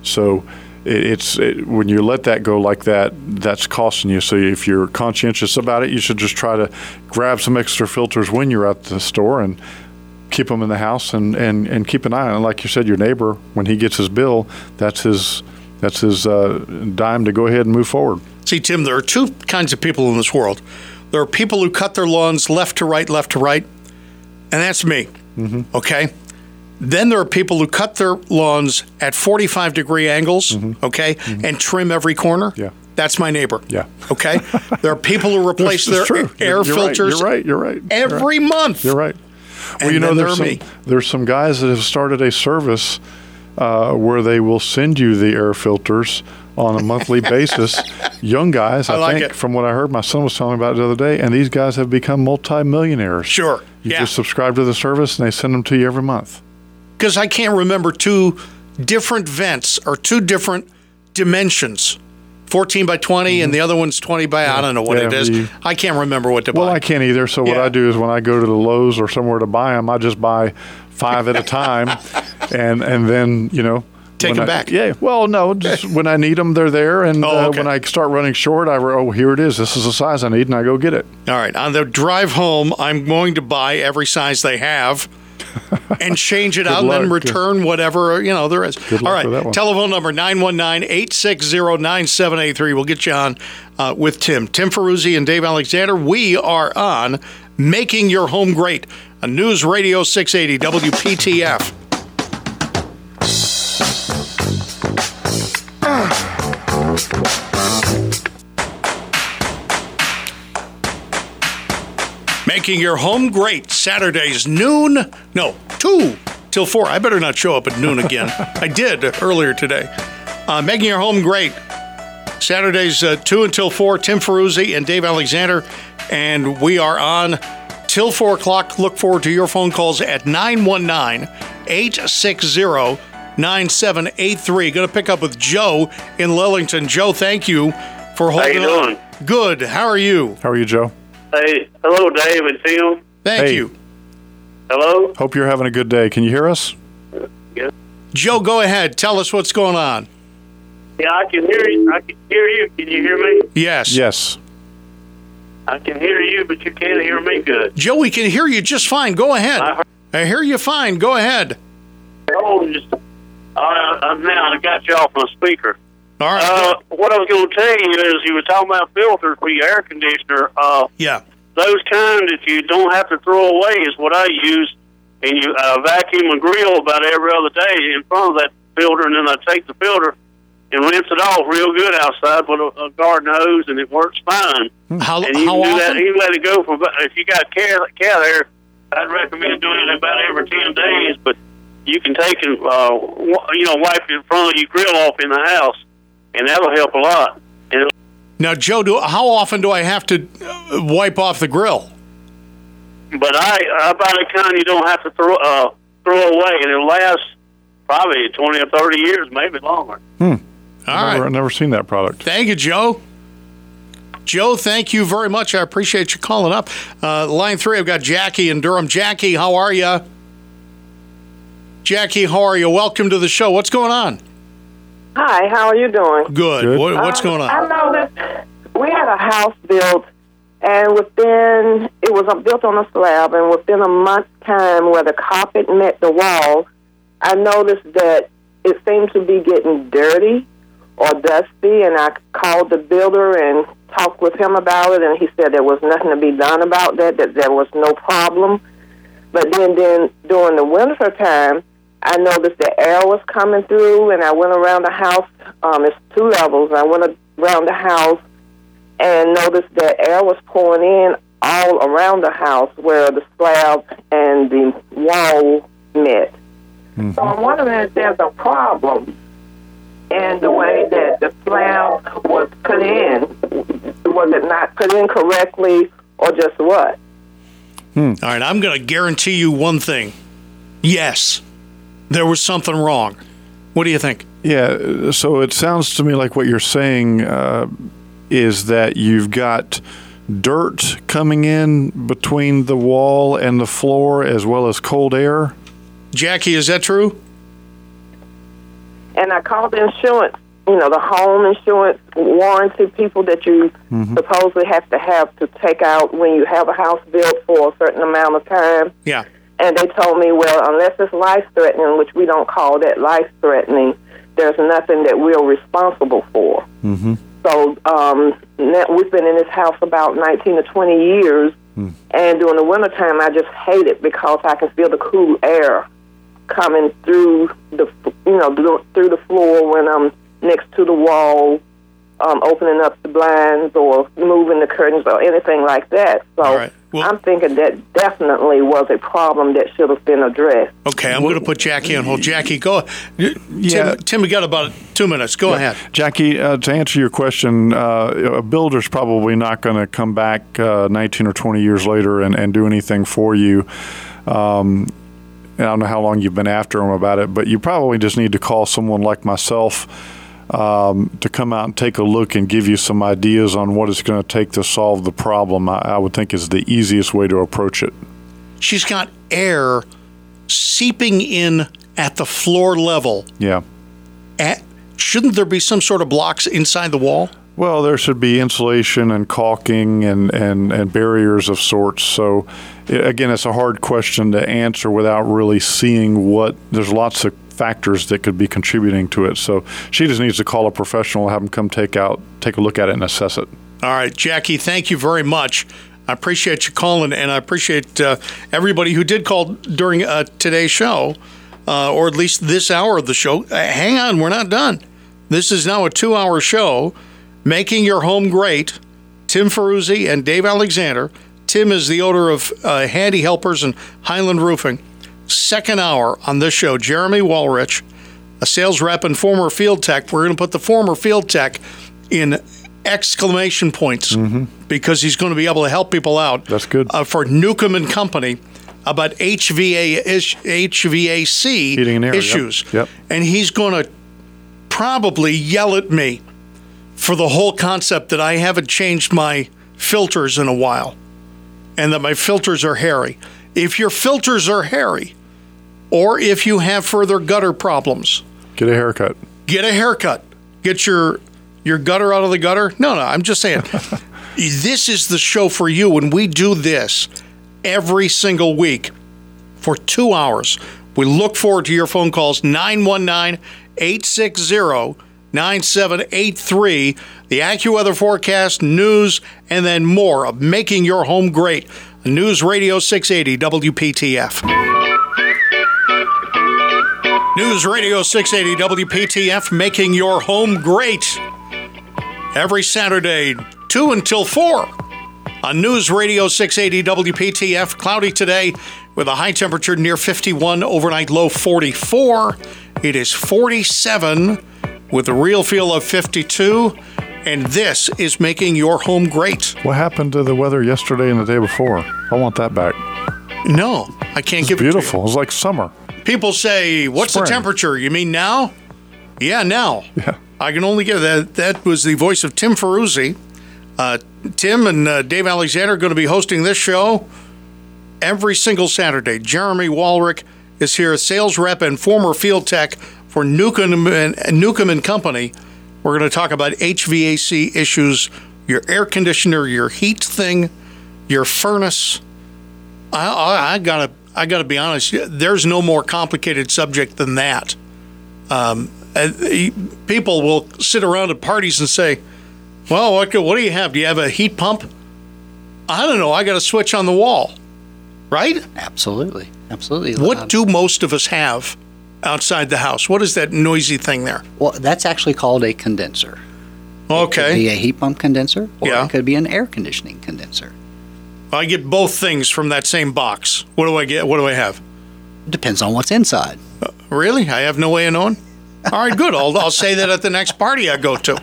So it, it's it, when you let that go like that, that's costing you. So if you're conscientious about it, you should just try to grab some extra filters when you're at the store and keep them in the house and, and, and keep an eye on. it. Like you said, your neighbor when he gets his bill, that's his that's his uh, dime to go ahead and move forward. See, Tim, there are two kinds of people in this world. There are people who cut their lawns left to right, left to right, and that's me. Mm-hmm. Okay. Then there are people who cut their lawns at 45 degree angles, okay, and trim every corner. Mm-hmm. Yeah. That's my neighbor. Yeah. Okay. *laughs* there are people who replace their true. air You're- you're right. filters You're right. You're right. You're right. every month. You're right. Well, And you know, there's some, me. there's some guys that have started a service uh, where they will send you the air filters on a monthly *laughs* basis. Young guys, I, I like think, it. from what I heard, my son was telling me about it the other day, and these guys have become multimillionaires. Sure. You yeah. just subscribe to the service, and they send them to you every month. because I can't remember two different vents or two different dimensions. 14 by 20 and the other one's 20 by I don't know what Mm-hmm. Yeah, it is. you- I can't remember what to Well, buy. Well, I can't either. So what Yeah. I do is when I go to the Lowe's or somewhere to buy them, I just buy five at a time, and and then you know. Take them I- back. Yeah. Well, no. Just *laughs* when I need them, they're there, and Oh, uh, when I start running short, I oh here it is. This is the size I need, and I go get it. All right. On the drive home, I'm going to buy every size they have *laughs* and change it out and then luck. return whatever, you know, there is. Good luck All right. with that one. Telephone number 919-860-9783. We'll get you on uh, with Tim. Tim Ferruzzi and Dave Alexander. We are on Making Your Home Great on News Radio 680 WPTF. Making your home great. Saturdays, noon. No, 2 till 4. I better not show up at noon again. *laughs* I did earlier today. Uh, making your home great. Saturdays, uh, 2 until 4. Tim Ferruzzi and Dave Alexander. And we are on till 4 o'clock. Look forward to your phone calls at 919 860 9783. Going to pick up with Joe in Lillington. Joe, thank you for holding How you on. doing? Good. How are you? How are you, Joe? Hey, hello, Dave and Tim. Thank Hey. you. Hello. Hope you're having a good day. Can you hear us? Joe, go ahead. Tell us what's going on. Yeah, I can hear you. I can hear you. Can you hear me? Yes. Yes. I can hear you, but you can't hear me good. Joe, we can hear you just fine. Go ahead. I heard- I hear you fine. Go ahead. Oh, just uh, I'm now I got you off my speaker. All right. Uh, what I was going to tell you is you were talking about filters for your air conditioner. Uh, yeah. those kind that you don't have to throw away is what I use, and you uh, vacuum a grill about every other day in front of that filter, and then I take the filter and rinse it off real good outside with a, a garden hose, and it works fine. How, And you how can do that. often? You let it go for about, if you got cat cat hair. I'd recommend doing it about every ten days, but you can take and uh, wa- you know wipe in front of your grill off in the house, and that'll help a lot. And Now, Joe, do, how often do I have to uh, wipe off the grill? But I, I buy the kind you don't have to throw uh, throw away, and it'll last probably twenty or thirty years, maybe longer. All I've never, right. I've never seen that product. Thank you, Joe. Joe, thank you very much. I appreciate you calling up. Uh, line three, I've got Jackie in Durham. Jackie, how are you? Jackie, how are you? Welcome to the show. What's going on? Hi, how are you doing? Good. Good. What, what's Um, going on? I know noticed we had a house built, and within it was uh, built on a slab, and within a month's time, where the carpet met the wall, I noticed that it seemed to be getting dirty or dusty, and I called the builder and talked with him about it, and he said there was nothing to be done about that, that there was no problem. But then, then during the winter time, I noticed the air was coming through, and I went around the house. Um, it's two levels. I went around the house and noticed that air was pouring in all around the house where the slab and the wall met. So I'm wondering if there's a problem in the way that the slab was put in. Was it not put in correctly, or just what? All right, I'm going to guarantee you one thing. Yes, there was something wrong. What do you think? Yeah, so it sounds to me like what you're saying uh, is that you've got dirt coming in between the wall and the floor as well as cold air. Jackie, is that true? And I called the insurance, you know, the home insurance warranty people that you supposedly have to have to take out when you have a house built for a certain amount of time. Yeah. And they told me, well, unless it's life threatening, which we don't call that life threatening, there's nothing that we're responsible for. Mm-hmm. So um, now we've been in this house about 19 to 20 years, and during the wintertime, I just hate it because I can feel the cool air coming through the you know through- through the floor when I'm next to the wall, um, opening up the blinds or moving the curtains or anything like that. So All right. Well- I'm thinking that definitely was a problem that should have been addressed. Okay, I'm going to put Jackie on hold. Jackie, go. Yeah. Tim, Tim, we got about two minutes. Go ahead. Jackie, uh, to answer your question, uh, a builder's probably not going to come back uh, 19 or 20 years later and, and do anything for you. Um, and I don't know how long you've been after them about it, but you probably just need to call someone like myself um, to come out and take a look and give you some ideas on what it's going to take to solve the problem. I, I would think is the easiest way to approach it. She's got air seeping in at the floor level. Yeah. At, shouldn't there be some sort of blocks inside the wall? Well, there should be insulation and caulking and, and, and barriers of sorts. So, again, it's a hard question to answer without really seeing what. There's lots of factors that could be contributing to it. So, she just needs to call a professional, have them come take out, take a look at it, and assess it. All right, Jackie, thank you very much. I appreciate you calling, and I appreciate uh, everybody who did call during uh, today's show, uh, or at least this hour of the show. Uh, hang on, we're not done. This is now a two hour show, Making Your Home Great. Tim Ferruzzi and Dave Alexander. Tim is the owner of uh, Handy Helpers and Highland Roofing. Second hour on this show, Jeremy Walrick, a sales rep and former field tech. We're going to put the former field tech in exclamation points because he's going to be able to help people out. That's good. Uh, for Newcomb and Company about HVA ish, HVAC air, yep. issues. Yep. And he's going to probably yell at me for the whole concept that I haven't changed my filters in a while and that my filters are hairy. If your filters are hairy, or if you have further gutter problems, Get a haircut. get a haircut. Get your your gutter out of the gutter. No, no, I'm just saying. *laughs* this is the show for you when we do this every single week for 2 hours. We look forward to your phone calls 919-860-9783, the AccuWeather forecast, news, and then more of making your home great. News Radio 680 WPTF. News Radio 680 WPTF, making your home great. Every Saturday, 2 until 4 on News Radio 680 WPTF. Cloudy today with a high temperature near 51, overnight low 44. It is 47 with a real feel of 52. And this is making your home great. What happened to the weather yesterday and the day before? I want that back. No, I can't It's give it to you. beautiful. It's like summer. People say, "What's the temperature?" You mean now? Yeah, now. Yeah. I can only give that. That was the voice of Tim Ferruzzi, Uh, Tim and uh, Dave Alexander are going to be hosting this show every single Saturday. Jeremy Walrick is here, a sales rep and former field tech for Newcomb and, Newcomb and Company. We're going to talk about HVAC issues, your air conditioner, your heat thing, your furnace. I, I, I gotta, I gotta be honest. There's no more complicated subject than that. Um, people will sit around at parties and say, "Well, what, what do you have? Do you have a heat pump?" I don't know. I got a switch on the wall, right? Absolutely, absolutely. What Um, do most of us have outside the house? What is that noisy thing there? well, that's actually called a condenser. Okay. It could be a heat pump condenser, or Yeah. it could be an air conditioning condenser. I get both things from that same box. What do I get? What do I have? Depends on what's inside. Really? I have no way of knowing? All right, good. I'll, I'll say that at the next party I go to.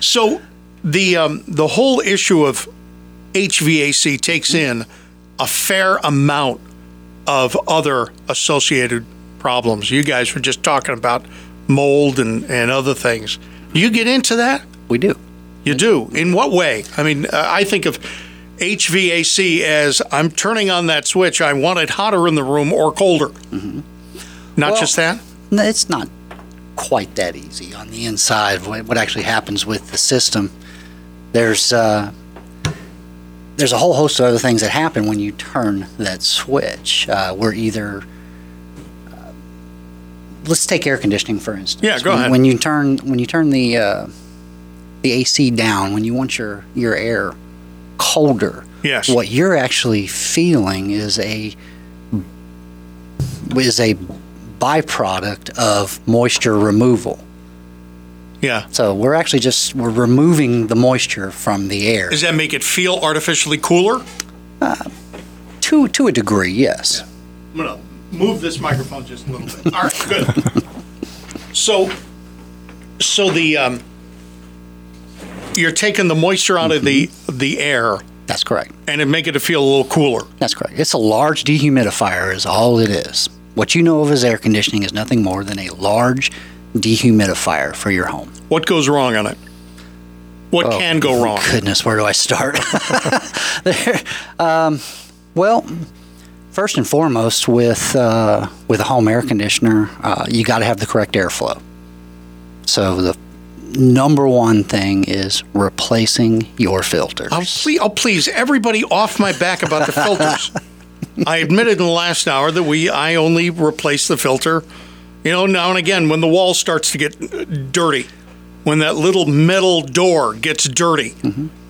So the um, the whole issue of HVAC takes in a fair amount of other associated problems. You guys were just talking about mold and, and other things. Do you get into that? We do. You do. In what way? I mean, uh, I think of HVAC as I'm turning on that switch. I want it hotter in the room or colder. Not Well- just that. No, it's not quite that easy on the inside. What, what actually happens with the system? There's uh, there's a whole host of other things that happen when you turn that switch. Uh, we're either let's take air conditioning for instance. Yeah, go when, ahead. When you turn when you turn the uh, the AC down, when you want your your air colder, Yes. what you're actually feeling is a is a byproduct of moisture removal. Yeah. So we're actually just we're removing the moisture from the air Does that make it feel artificially cooler? to to a degree. Yes. Gonna move this microphone just a little bit. All right, good. So, so the um, you're taking the moisture out of the the air That's correct. and it making it feel a little cooler. That's correct. It's a large dehumidifier is all it is. What you know of as air conditioning is nothing more than a large dehumidifier for your home. What goes wrong on it? What can go wrong? Goodness, where do I start? *laughs* there, um, well, first and foremost, with uh, with a home air conditioner, uh, you got to have the correct airflow. So the number one thing is replacing your filters. I'll please, I'll please everybody off my back about the filters. I admitted in the last hour that we I only replace the filter, you know, now and again when the wall starts to get dirty, when that little metal door gets dirty,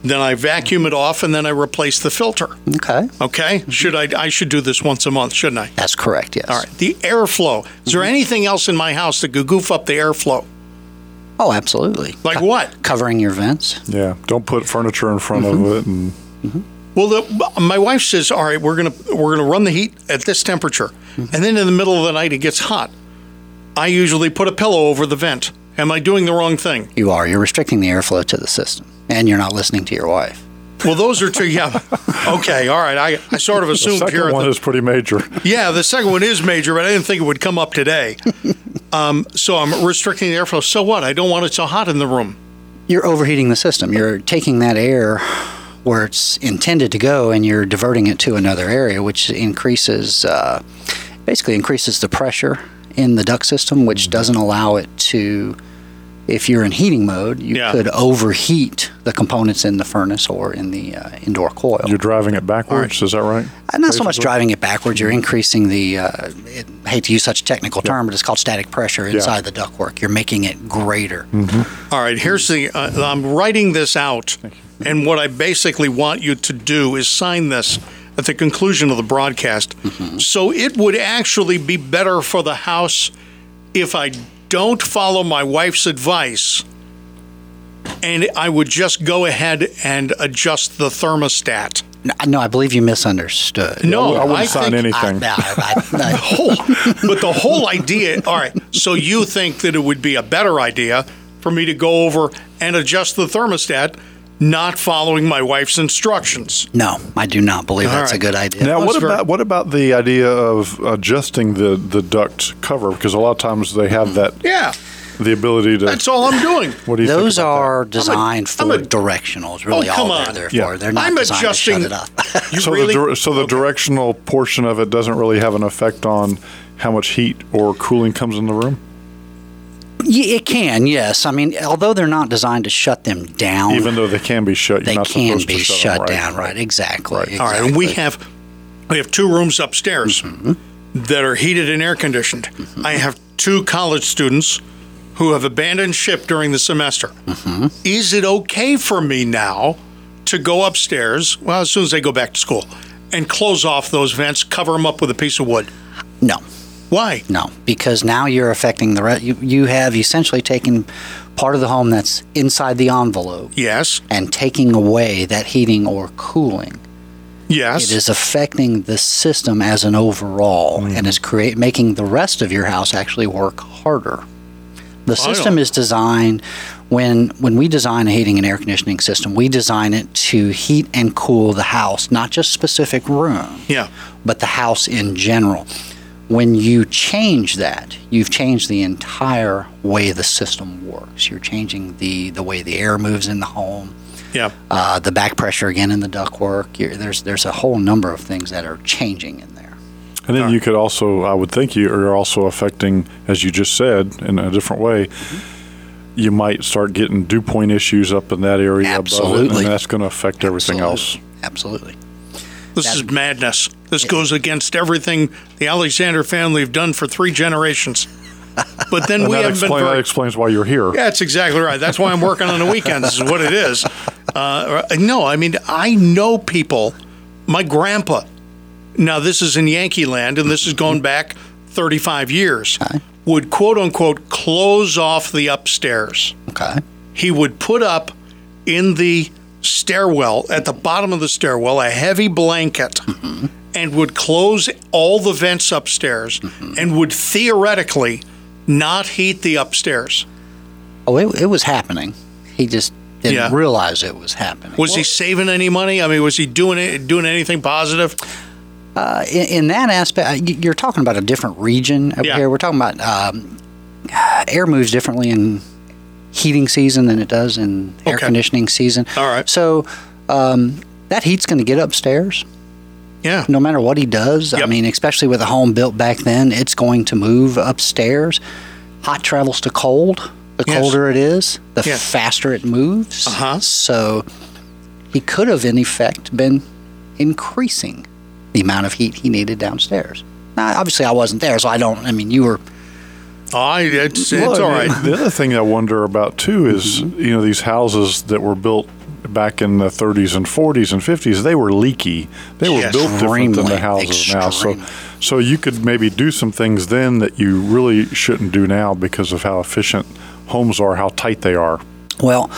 then I vacuum it off and then I replace the filter. Okay, Okay, should I? I should do this once a month, shouldn't I? that's correct. Yes. All right. The airflow. Is there mm-hmm. anything else in my house that could goof up the airflow? Oh, absolutely. Like Co- what? Covering your vents. Yeah, don't put furniture in front of mm-hmm. it. And mm-hmm. Well, the, my wife says, "All right, we're gonna we're gonna run the heat at this temperature, and then in the middle of the night it gets hot. I usually put a pillow over the vent. Am I doing the wrong thing? You are. You're restricting the airflow to the system, and you're not listening to your wife. Well, those are two. Yeah. Okay. All right. I, I sort of assumed here. second at one the- is pretty major. yeah, the second one is major, but I didn't think it would come up today. *laughs* um, so I'm restricting the airflow. So what? I don't want it so hot in the room. You're overheating the system. You're taking that air where it's intended to go, and you're diverting it to another area, which increases, uh, basically increases the pressure in the duct system, which doesn't allow it to. If you're in heating mode, you Yeah. could overheat the components in the furnace or in the uh, indoor coil. You're driving it backwards. Is that right? Uh, Not so much driving it backwards. You're increasing the. Uh, it, I hate to use such a technical term, but it's called static pressure inside the ductwork. You're making it greater. All right, here's the. Uh, I'm writing this out, and what I basically want you to do is sign this at the conclusion of the broadcast. So it would actually be better for the house if I don't follow my wife's advice, and I would just go ahead and adjust the thermostat. No, no, I believe you misunderstood. No, I wouldn't I sign think- anything. I, I, I, *laughs* I, whole, but the whole idea. All right. So you think that it would be a better idea for me to go over and adjust the thermostat, not following my wife's instructions? no, I do not believe All that's right. a good idea. Now, what That's about what about the idea of adjusting the the duct cover? Because a lot of times they have that. Yeah. the ability to. That's all I'm doing. What do you Those think about are designed I'm for a- directional. Is really Oh, come all on. they're Yeah. for. They're not I'm designed adjusting- to shut it up. *laughs* You? So really? the so the directional portion of it doesn't really have an effect on how much heat or cooling comes in the room, Yeah, it can, yes. I mean, although they're not designed to shut them down, even though they can be shut. You're they not can be to shut, shut them, down. Right, exactly. Right. All right, and we have we have two rooms upstairs Mm-hmm. that are heated and air conditioned. I have two college students who have abandoned ship during the semester. Mm-hmm. Is it okay for me now to go upstairs? Well, as soon as they go back to school, and close off those vents, cover them up with a piece of wood. no, Why? no, because now you're affecting the rest. You, you have essentially taken part of the home that's inside the envelope Yes, and taking away that heating or cooling. yes. It is affecting the system as an overall mm-hmm. and is create making the rest of your house actually work harder. The I system is designed when when we design a heating and air conditioning system, we design it to heat and cool the house, not just specific room, Yeah. but the house in general. When you change that, you've changed the entire way the system works. You're changing the, the way the air moves in the home, Yeah. uh, the back pressure again in the ductwork. You're, there's there's a whole number of things that are changing in there. And then you could also, I would think, you are also affecting, as you just said, in a different way. You might start getting dew point issues up in that area above it, and that's going to affect everything else. Absolutely. This That- is madness. This goes against everything the Alexander family have done for three generations. But then *laughs* And we haven't been explain, that explains why you're here. Yeah, that's exactly right. That's why I'm working on the weekends. Is what it is. Uh, no, I mean I know people. My grandpa. Now this is in Yankee land, and this is going back 35 years. Would quote unquote close off the upstairs. Okay. He would put up in the stairwell at the bottom of the stairwell a heavy blanket. And would close all the vents upstairs and would theoretically not heat the upstairs. Oh, it, it was happening. He just didn't Yeah. realize it was happening. Was he saving any money? I mean, was he doing it, doing anything positive? Uh, in, in that aspect, uh, you're talking about a different region Yeah. here. We're talking about um, air moves differently in heating season than it does in air conditioning season. All right. So um, that heat's going to get upstairs Yeah. no matter what he does. I mean, especially with a home built back then, it's going to move upstairs. Hot travels to cold. The Yes. colder it is, the Yeah. faster it moves. Uh-huh. So he could have, in effect, been increasing the amount of heat he needed downstairs. Now, obviously, I wasn't there, so I don't. I mean, you were. Oh, I, it's, Well, it's all I. The other thing I wonder about too is, Mm-hmm. you know, these houses that were built back in the 30s and 40s and 50s, they were leaky. They were Yes. built different than the Extremely, houses now. So, so you could maybe do some things then that you really shouldn't do now because of how efficient homes are, how tight they are. Well,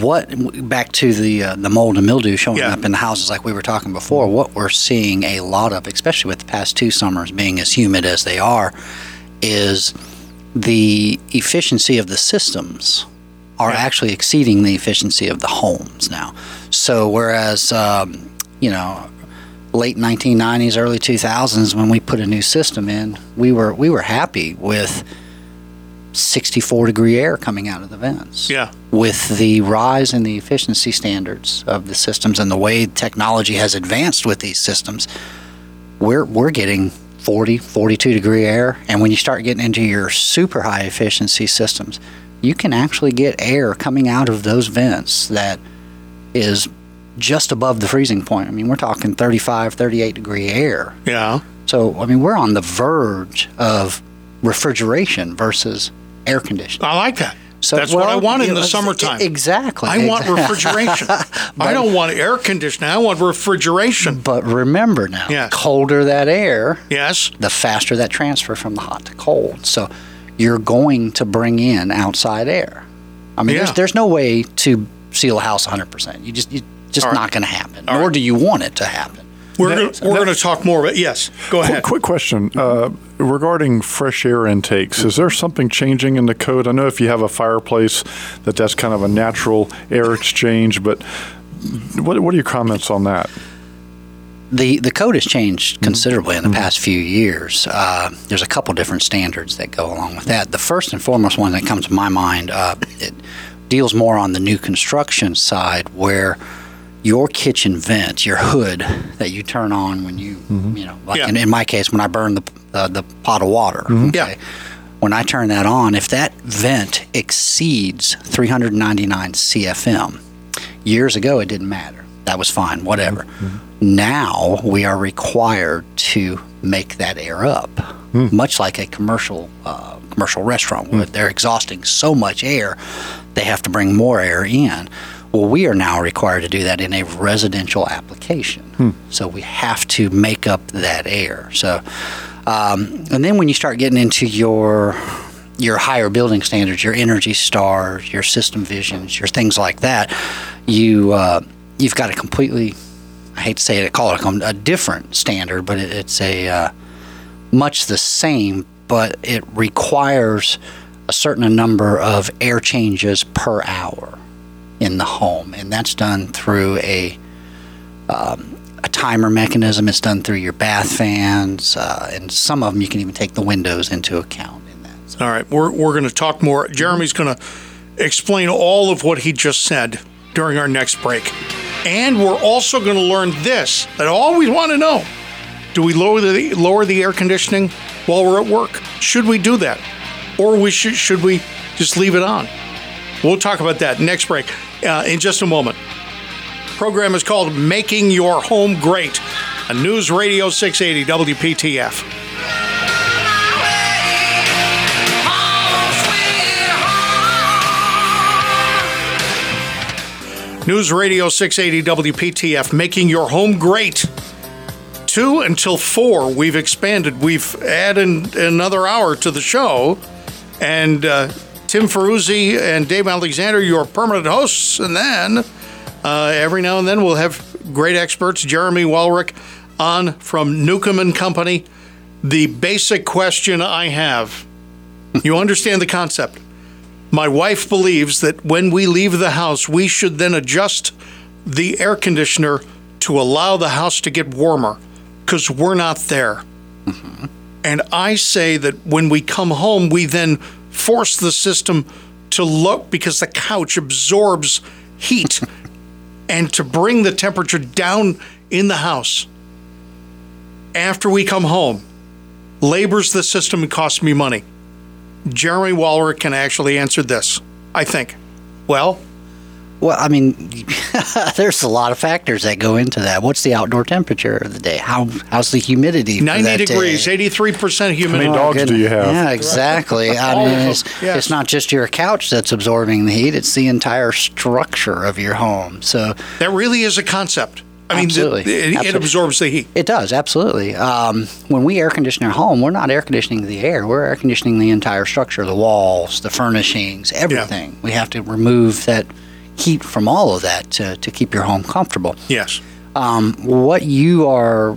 what back to the uh, the mold and mildew showing Yeah. up in the houses like we were talking before. What we're seeing a lot of, especially with the past two summers being as humid as they are, is the efficiency of the systems are actually exceeding the efficiency of the homes now. So whereas um, you know late 1990s, early 2000s when we put a new system in, we were we were happy with 64 degree air coming out of the vents Yeah. with the rise in the efficiency standards of the systems and the way technology has advanced with these systems, we're, we're getting 40, 42 degree air. And when you start getting into your super high efficiency systems, you can actually get air coming out of those vents that is just above the freezing point. I mean, we're talking 35, 38 degree air. Yeah. So, I mean, we're on the verge of refrigeration versus air conditioning. I like that. So That's what I want in the summertime. Exactly. I want refrigeration. *laughs* I don't want air conditioning. I want refrigeration. But remember now, Yes. colder that air, Yes. the faster that transfer from the hot to cold. So you're going to bring in outside air. I mean, Yeah. there's, there's no way to seal a house 100%. You just you just All right. not going to happen. All Nor right. do you want it to happen. We're gonna, we're going to talk more about yes. Go Quick, ahead. quick question uh, regarding fresh air intakes. Is there something changing in the code? I know if you have a fireplace, that that's kind of a natural air exchange. But what what are your comments on that? The the code has changed considerably in the past few years. Uh, there's a couple different standards that go along with that. The first and foremost one that comes to my mind uh, it deals more on the new construction side, where your kitchen vent, your hood that you turn on when you you know, like Yeah. in, in my case when I burn the uh, the pot of water. Yeah. When I turn that on, if that vent exceeds 399 CFM, years ago it didn't matter. That was fine, whatever. Now we are required to make that air up, much like a commercial uh, commercial restaurant would. They're exhausting so much air, they have to bring more air in. Well, we are now required to do that in a residential application. So we have to make up that air. So, um, and then when you start getting into your your higher building standards, your Energy Stars, your System Visions, your things like that, you uh, you've got a completely I hate to say it, I call it a, different standard, but it, it's a uh, much the same, but it requires a certain number of air changes per hour in the home, and that's done through a um, a timer mechanism. It's done through your bath fans, uh, and some of them you can even take the windows into account in that. All right, we're, we're going to talk more. Jeremy's going to explain all of what he just said during our next break. And we're also going to learn this that I always want to know. Do we lower the lower the air conditioning while we're at work? Should we do that? Or we should should we just leave it on? We'll talk about that next break uh, in just a moment. Program is called Making Your Home Great, a News Radio 680 WPTF. News Radio 680 WPTF, making your home great. Two until four, we've expanded. We've added another hour to the show. And uh, Tim Ferruzzi and Dave Alexander, your permanent hosts. And then uh, every now and then we'll have great experts, Jeremy Walrick on from Newcomb and Company. The basic question I have you understand the concept. My wife believes that when we leave the house, we should then adjust the air conditioner to allow the house to get warmer because we're not there. Mm-hmm. And I say that when we come home, we then force the system to look because the couch absorbs heat *laughs* and to bring the temperature down in the house after we come home labors the system and costs me money. Jeremy Waller can actually answer this, I think. Well, Well, I mean, *laughs* there's a lot of factors that go into that. What's the outdoor temperature of the day? How how's the humidity? for 90 that degrees, 83% humidity. How many dogs do you have? Yeah, exactly. I mean, it's, yes. it's not just your couch that's absorbing the heat; it's the entire structure of your home. So That really is a concept. I mean, Absolutely. the- it, it absorbs the heat. it does absolutely. Um, when we air condition our home, we're not air conditioning the air; we're air conditioning the entire structure, the walls, the furnishings, everything. We have to remove that heat from all of that to, to keep your home comfortable. Yes. um, what you are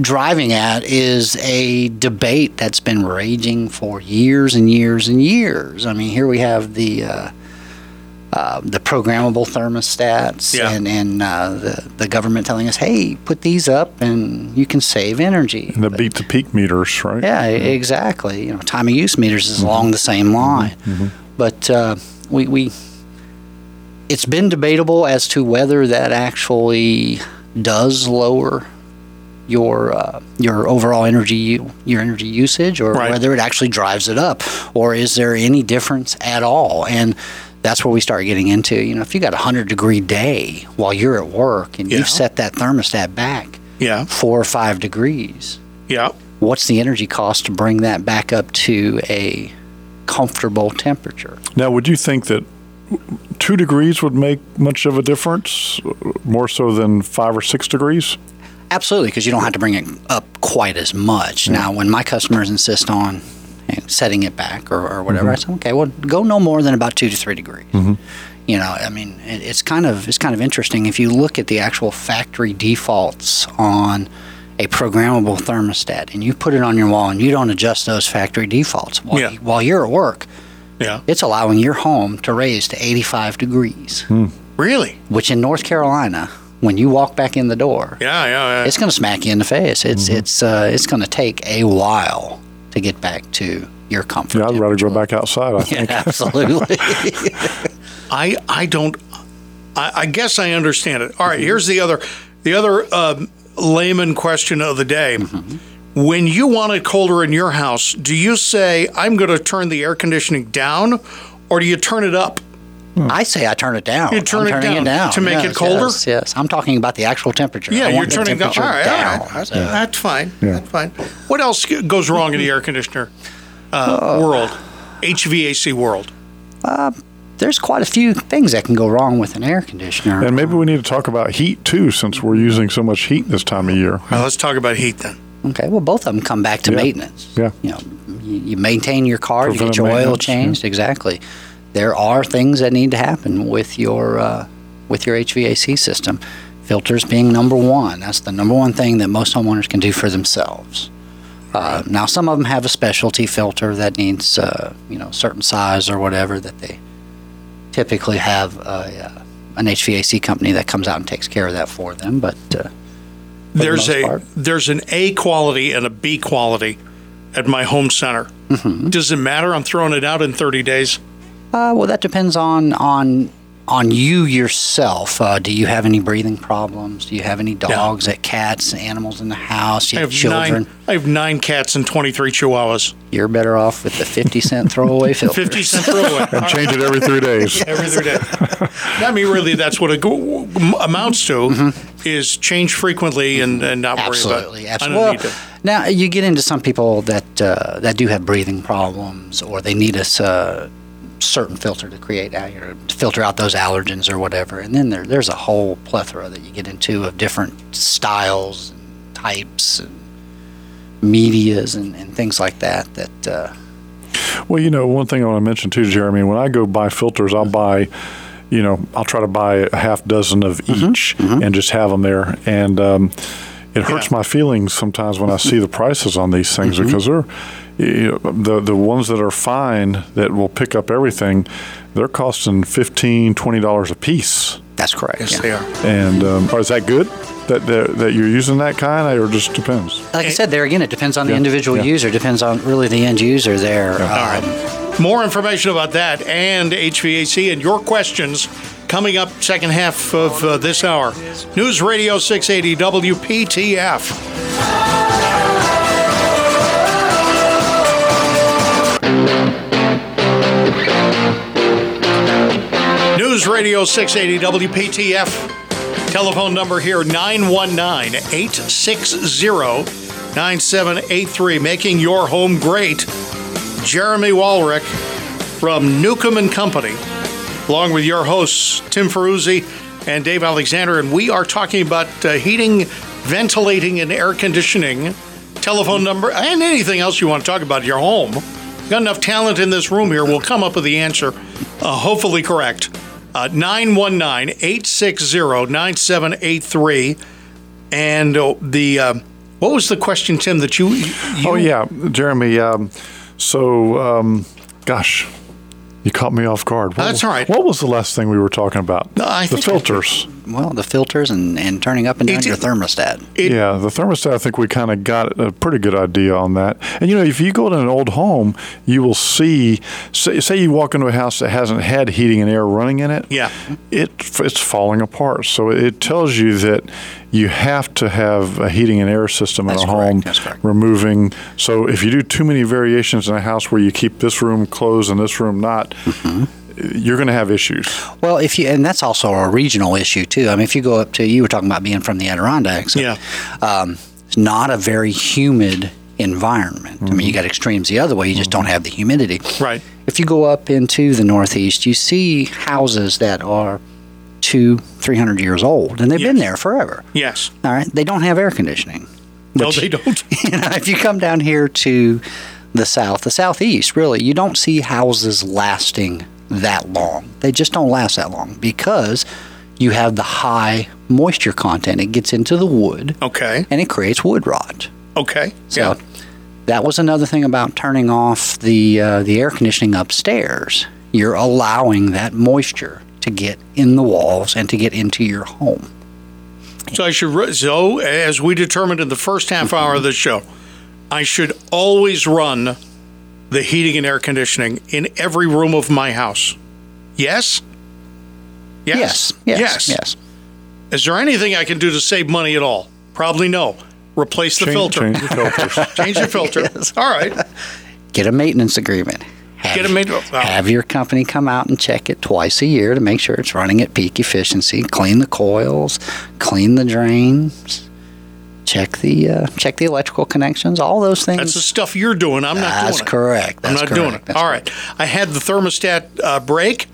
driving at is a debate that's been raging for years and years and years. I mean, here we have the uh, uh, the programmable thermostats Yeah. and, and uh, the, the government telling us, hey, put these up and you can save energy. And the But- beat to peak meters, right? yeah, exactly. You know, time of use meters is along the same line. But uh, we, we, it's been debatable as to whether that actually does lower your uh, your overall energy your energy usage, or Right. whether it actually drives it up, or is there any difference at all? And that's where we start getting into. You know, if you got a hundred degree day while you're at work and Yeah. you've set that thermostat back Yeah. four or five degrees, Yeah. what's the energy cost to bring that back up to a comfortable temperature? Now, would you think that two degrees would make much of a difference, more so than five or six degrees? Absolutely, because you don't have to bring it up quite as much. Now, when my customers insist on you know, setting it back or, or whatever, I said, okay, well, go no more than about two to three degrees. You know, I mean, it, it's kind of it's kind of interesting if you look at the actual factory defaults on a programmable thermostat and you put it on your wall and you don't adjust those factory defaults while, Yeah. you- while you're at work, Yeah. it's allowing your home to raise to 85 degrees. Really? which in North Carolina, when you walk back in the door, Yeah, yeah, yeah. it's going to smack you in the face. It's Mm-hmm. it's uh, it's going to take a while to get back to your comfort. Yeah, I'd rather go back outside. I *laughs* Yeah, think. absolutely. *laughs* I I don't. I, I guess I understand it. All right, here's the other the other um, layman question of the day. When you want it colder in your house, do you say I'm going to turn the air conditioning down, or do you turn it up? Hmm. I say I turn it down. You turn I'm it turning down it down to make it colder? Yes, yes. I'm talking about the actual temperature. Yeah, I you're turning the turning down. All temperature right, down. all right. So- That's fine. Yeah. That's fine. What else goes wrong in the air conditioner uh, uh world? HVAC world. Uh, there's quite a few things that can go wrong with an air conditioner. And maybe we need to talk about heat too, since we're using so much heat this time of year. Well, let's talk about heat then. Okay, well, both of them come back to Yeah. maintenance. Yeah. You know, you, you maintain your car, you get your oil maintenance, changed. Exactly. There are things that need to happen with your uh, with your HVAC system. Filters being number one. That's the number one thing that most homeowners can do for themselves. Uh, now, some of them have a specialty filter that needs, uh, you know, certain size or whatever that they typically have a, uh, an HVAC company that comes out and takes care of that for them. But uh, There's most a part. there's an A quality and a B quality at my home center. Mm-hmm. Does it matter? I'm throwing it out in 30 days. Uh, well, that depends on on on you yourself. Uh, do you have any breathing problems? Do you have any dogs, uh, cats, animals in the house? Do I you have have children? nine. I have nine cats and 23 chihuahuas. You're better off with the fifty cent throwaway *laughs* filter. 50 cent throwaway. *laughs* And change it every three days. every other day. I mean, really, that's what it go- amounts to is change frequently and, and not Absolutely, worry about. absolutely. I Well, don't need to. now you get into some people that uh, that do have breathing problems, or they need us uh, certain filter to create you know, to filter out those allergens or whatever. And then there, there's a whole plethora that you get into of different styles and types and medias and, and things like that. That uh, Well, you know, one thing I want to mention too, Jeremy, when I go buy filters, I'll buy, you know, I'll try to buy a half dozen of each and just have them there. And um, it hurts Yeah. my feelings sometimes when I see the prices on these things because they're, you know, the the ones that are fine that will pick up everything, they're costing fifteen, twenty dollars a piece. that's correct. Yes, yeah. they are. And um, or is that good? That, that that you're using that kind, or just depends? Like I said, there again, it depends on the Yeah, individual yeah. user. Depends on really the end user there. All right. More information about that and HVAC and your questions coming up second half of uh, this hour. News Radio 680 WPTF. News Radio 680 WPTF. Telephone number here 919 860 9783. Making your home great. Jeremy Walrick from Newcomb and Company, along with your hosts, Tim Ferruzzi and Dave Alexander. And we are talking about uh, heating, ventilating, and air conditioning. Telephone number and anything else you want to talk about your home. Got enough talent in this room here. We'll come up with the answer, uh, hopefully correct. Uh, 919 860 9783. And uh, the, uh, what was the question, Tim, that you. you Oh yeah, Jeremy. Um, so, um, gosh, you caught me off guard. What, That's all right. What was the last thing we were talking about? I the think I- filters. Well, the filters and, and turning up and down It- your thermostat. It- yeah, the thermostat. I think we kind of got a pretty good idea on that. And you know, if you go to an old home, you will see. Say, say you walk into a house that hasn't had heating and air running in it. Yeah. it it's falling apart. So it tells you that you have to have a heating and air system in That's a correct, home. that's correct. Removing. So if you do too many variations in a house where you keep this room closed and this room not, Mm-hmm. You're going to have issues. Well, if you and that's also a regional issue too. I mean, if you go up to you were talking about being from the Adirondacks. Yeah. Um, it's not a very humid environment. I mean, you got extremes the other way. You just don't have the humidity. Right. If you go up into the Northeast, you see houses that are two, three hundred years old, and they've been there forever. Yes. All right, they don't have air conditioning. No, they don't. *laughs* you know, if you come down here to the south, the southeast, really, you don't see houses lasting that long. They just don't last that long because you have the high moisture content. It gets into the wood Okay. and it creates wood rot. Okay. So yeah. that was another thing about turning off the uh, the air conditioning upstairs. You're allowing that moisture to get in the walls and to get into your home. So I should. So as we determined in the first half hour of the show, I should always run the heating and air conditioning in every room of my house. Yes. Yes. Yes. Yes. Yes. Is there anything I can do to save money at all? Probably no. Replace the Change, filter. change the filters. *laughs* Change the filter. Yes. All right. Get a maintenance agreement. Have, Get a main. oh, have your company come out and check it twice a year to make sure it's running at peak efficiency. Clean the coils, clean the drains, check the uh, check the electrical connections. All those things. That's the stuff you're doing. I'm not That's doing it. correct. I'm That's not doing it. That's All right. I had the thermostat uh, break,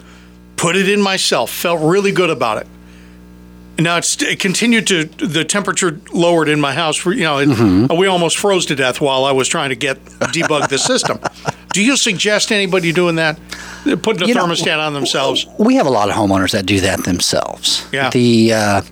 put it in myself, felt really good about it. Now it's it continued to the temperature lowered in my house. For, you know, it, Mm-hmm. we almost froze to death while I was trying to get debug the system. *laughs* Do you suggest anybody doing that? Putting a You know, thermostat on themselves? We have a lot of homeowners that do that themselves. Yeah. The uh,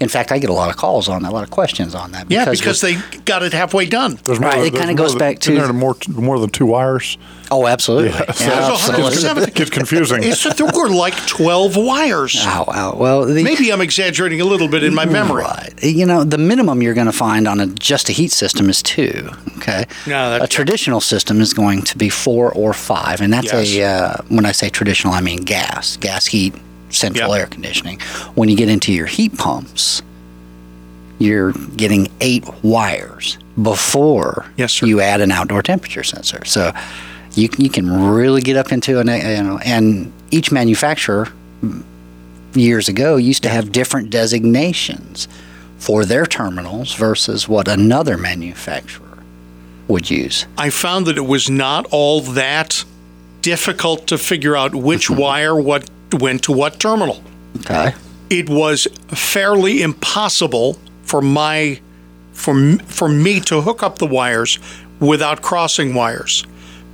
in fact, I get a lot of calls on that, a lot of questions on that. Yeah, because they got it halfway done. There's Right, it kinda goes back to- there more more than two wires. Oh, absolutely. Yeah, so- Yeah, There's absolutely. It gets confusing. It's, there were like 12 wires. Oh, wow. Well, the, Maybe I'm exaggerating a little bit in my memory. Right. You know, the minimum you're going to find on a just a heat system is two. Okay. No, a traditional system is going to be four or five, and that's Yes. a uh, when I say traditional, I mean gas, gas heat, central Yep. air conditioning. When you get into your heat pumps, you're getting eight wires before Yes, you add an outdoor temperature sensor. So you you can really get up into an you know, and each manufacturer mm, years ago used to have different designations for their terminals versus what another manufacturer would use. I found that it was not all that difficult to figure out which *laughs* wire what went to what terminal. Okay. It was fairly impossible for my for for me to hook up the wires without crossing wires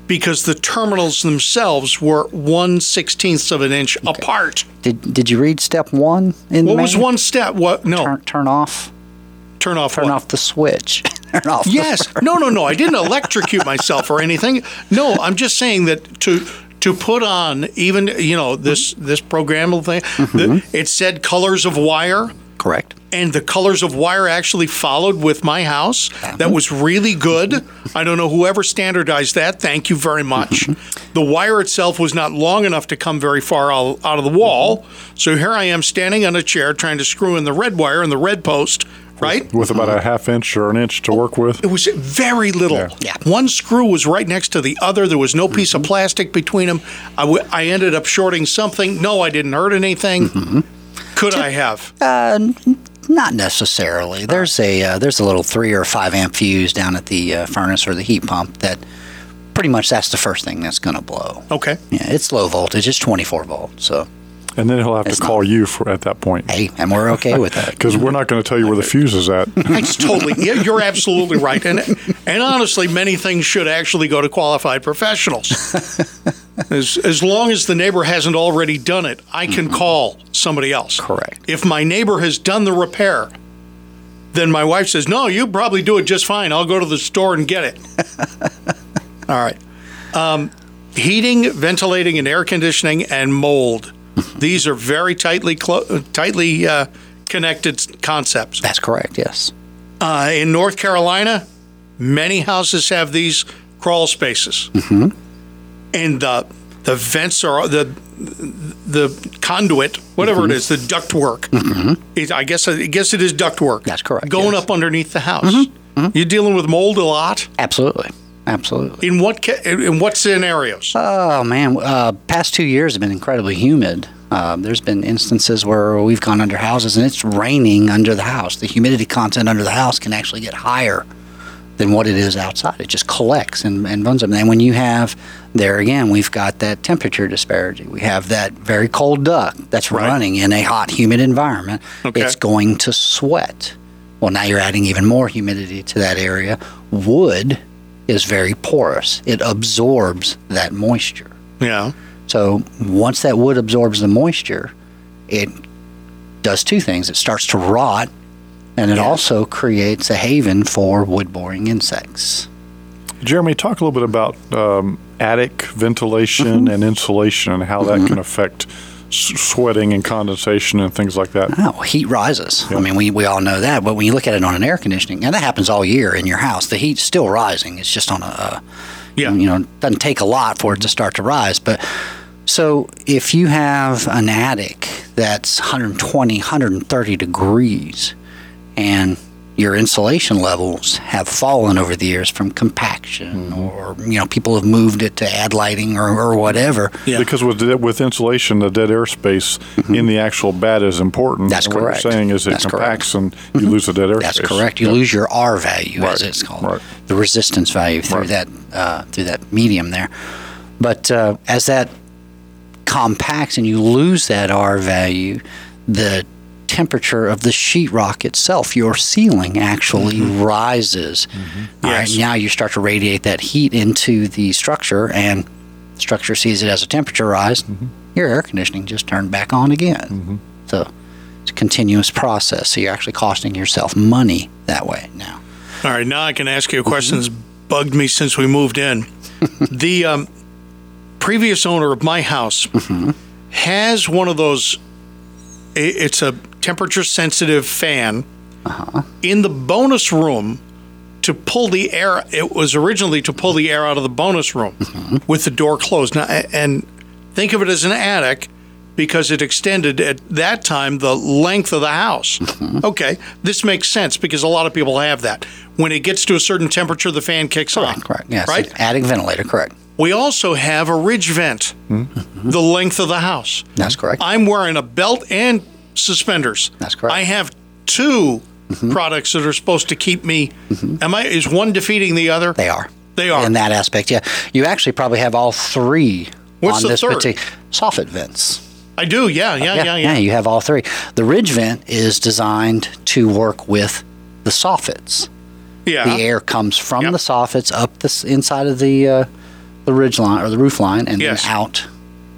because the terminals themselves were one sixteenth of an inch apart. Did Did you read step one in the What was one step? What? No, Turn, turn off. turn off. Turn what? off the switch. *laughs* turn off. Yes. No, no, no. I didn't electrocute myself or anything. No, I'm just saying that to to put on even you know this this programmable thing. The, mm-hmm. it said colors of wire. Correct. And the colors of wire actually followed with my house. Uh-huh. That was really good. I don't know whoever standardized that. Thank you very much. Mm-hmm. The wire itself was not long enough to come very far out, out of the wall. Mm-hmm. So here I am standing on a chair trying to screw in the red wire and the red post, right? with about a half inch or an inch to work with. It was very little. Yeah. Yeah. One screw was right next to the other. There was no piece of plastic between them. I, w- I ended up shorting something. No, I didn't hurt anything. Could I have? Uh, not necessarily. There's a uh, there's a little three or five amp fuse down at the uh, furnace or the heat pump that pretty much that's the first thing that's going to blow. Okay. Yeah, it's low voltage. It's 24 volts. So And then he'll have It's to call you for at that point. hey, and we're okay with that. *laughs* Because we're not going to tell you where the fuse is at. *laughs* It's totally. yeah, You're absolutely right. And and honestly, many things should actually go to qualified professionals. *laughs* As as long as the neighbor hasn't already done it, I can call somebody else. Correct. If my neighbor has done the repair, then my wife says, "No, you probably do it just fine. I'll go to the store and get it." All right. Um, heating, ventilating, and air conditioning, and mold. These are very tightly clo- tightly uh, connected concepts. That's correct. Yes. Uh, in North Carolina, many houses have these crawl spaces, mm-hmm. and the the vents are the the conduit, whatever it is, the duct work. It, I guess I guess it is duct work. That's correct, Going yes. up underneath the house. You're dealing with mold a lot. Absolutely. Absolutely. In what ca- in what scenarios? Oh man, uh, past two years have been incredibly humid. Um, there's been instances where we've gone under houses and it's raining under the house. The humidity content under the house can actually get higher than what it is outside. It just collects and, and runs up. And then when you have there again, we've got that temperature disparity. We have that very cold duct that's Right. running in a hot, humid environment. Okay. It's going to sweat. Well, now you're adding even more humidity to that area. Wood is very porous. It absorbs that moisture. yeah. So once that wood absorbs the moisture, it does two things. It starts to rot, and it Yes. also creates a haven for wood boring insects. Jeremy, talk a little bit about um, attic ventilation and insulation and how that can affect s- sweating and condensation and things like that. Oh, heat rises. I mean, we, we all know that. But when you look at it on an air conditioning, and that happens all year in your house, the heat's still rising. It's just on a, a Yeah. you know, it doesn't take a lot for it to start to rise. But so if you have an attic that's 120, 130 degrees, and your insulation levels have fallen over the years from compaction, or you know, people have moved it to add lighting or, or whatever. Yeah. Because with with insulation, the dead air space in the actual batt is important. Mm-hmm. That's and what correct. you're saying is it That's compacts and you lose the dead air That's space. correct. You Yeah. lose your R value, as it's called, right. the resistance value through Right. that uh, through that medium there. But uh, as that compacts and you lose that R value, the temperature of the sheetrock itself, your ceiling, actually rises. All right, Mm-hmm. Yes. now you start to radiate that heat into the structure, and the structure sees it as a temperature rise. Mm-hmm. Your air conditioning just turned back on again. So it's a continuous process. So you're actually costing yourself money that way now. All right, now I can ask you a question that's bugged me since we moved in. *laughs* the um, previous owner of my house has one of those. It's a temperature sensitive fan uh-huh. in the bonus room to pull the air. It was originally to pull the air out of the bonus room mm-hmm. with the door closed. Now, and think of it as an attic because it extended at that time the length of the house. Mm-hmm. Okay, this makes sense because a lot of people have that. When it gets to a certain temperature, the fan kicks on. Correct. Yes. Right. Attic ventilator. Correct. We also have a ridge vent, mm-hmm. the length of the house. That's correct. I'm wearing a belt and suspenders. That's correct. I have 2 Mm-hmm. products that are supposed to keep me. Am I? Is one defeating the other? They are. They are. In that aspect, yeah. You actually probably have all three What's on this third? particular soffit vents. I do. Yeah, yeah, yeah, yeah. You have all three. The ridge vent is designed to work with the soffits. Yeah. The air comes from Yep. the soffits up the inside of the uh, the ridge line or the roof line, and Yes. then out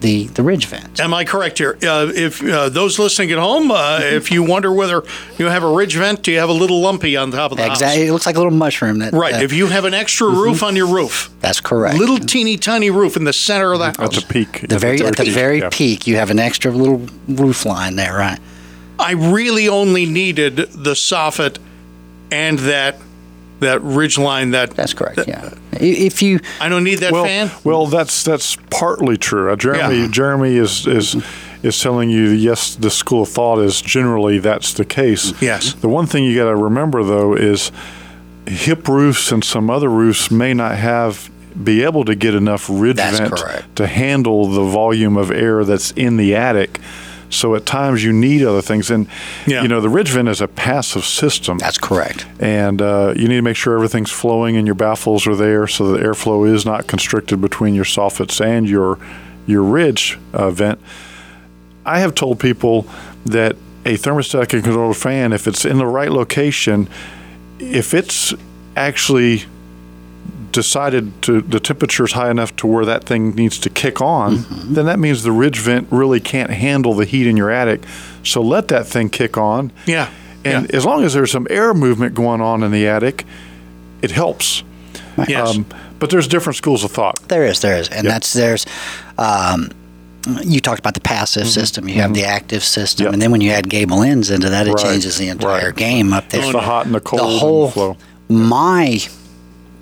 the the ridge vent. Am I correct here? Uh, if uh, those listening at home, uh, if you wonder whether you have a ridge vent, do you have a little lumpy on top of the Exactly. It looks like a little mushroom. That? Right. uh, if you have an extra roof on your roof, that's correct. little teeny tiny roof in the center of the house. At the peak. the very at the peak, very yeah. peak, you have an extra little roof line there, right? I really only needed the soffit and that that ridge line. That That's correct. Yeah. If you I don't need that Well, fan. well, that's that's partly true. Uh, Jeremy, Yeah. Jeremy is is is telling you yes. The school of thought is generally that's the case. Yes. The one thing you got to remember though is hip roofs and some other roofs may not have be able to get enough ridge That's vent correct. to handle the volume of air that's in the attic. So at times you need other things, and Yeah. you know the ridge vent is a passive system that's correct. and uh, you need to make sure everything's flowing and your baffles are there so that airflow is not constricted between your soffits and your your ridge uh, vent. I have told people that a thermostatic controlled fan, if it's in the right location, if it's actually decided to the temperature is high enough to where that thing needs to kick on, then that means the ridge vent really can't handle the heat in your attic. So let that thing kick on. Yeah. And as long as there's some air movement going on in the attic, it helps. Yes. Um, but there's different schools of thought. There is, there is, and Yep. that's there's. Um, you talked about the passive system. You have the active system, Yep. and then when you add gable ends into that, it Right, changes the entire right. game up there. It's the hot and the cold and whole my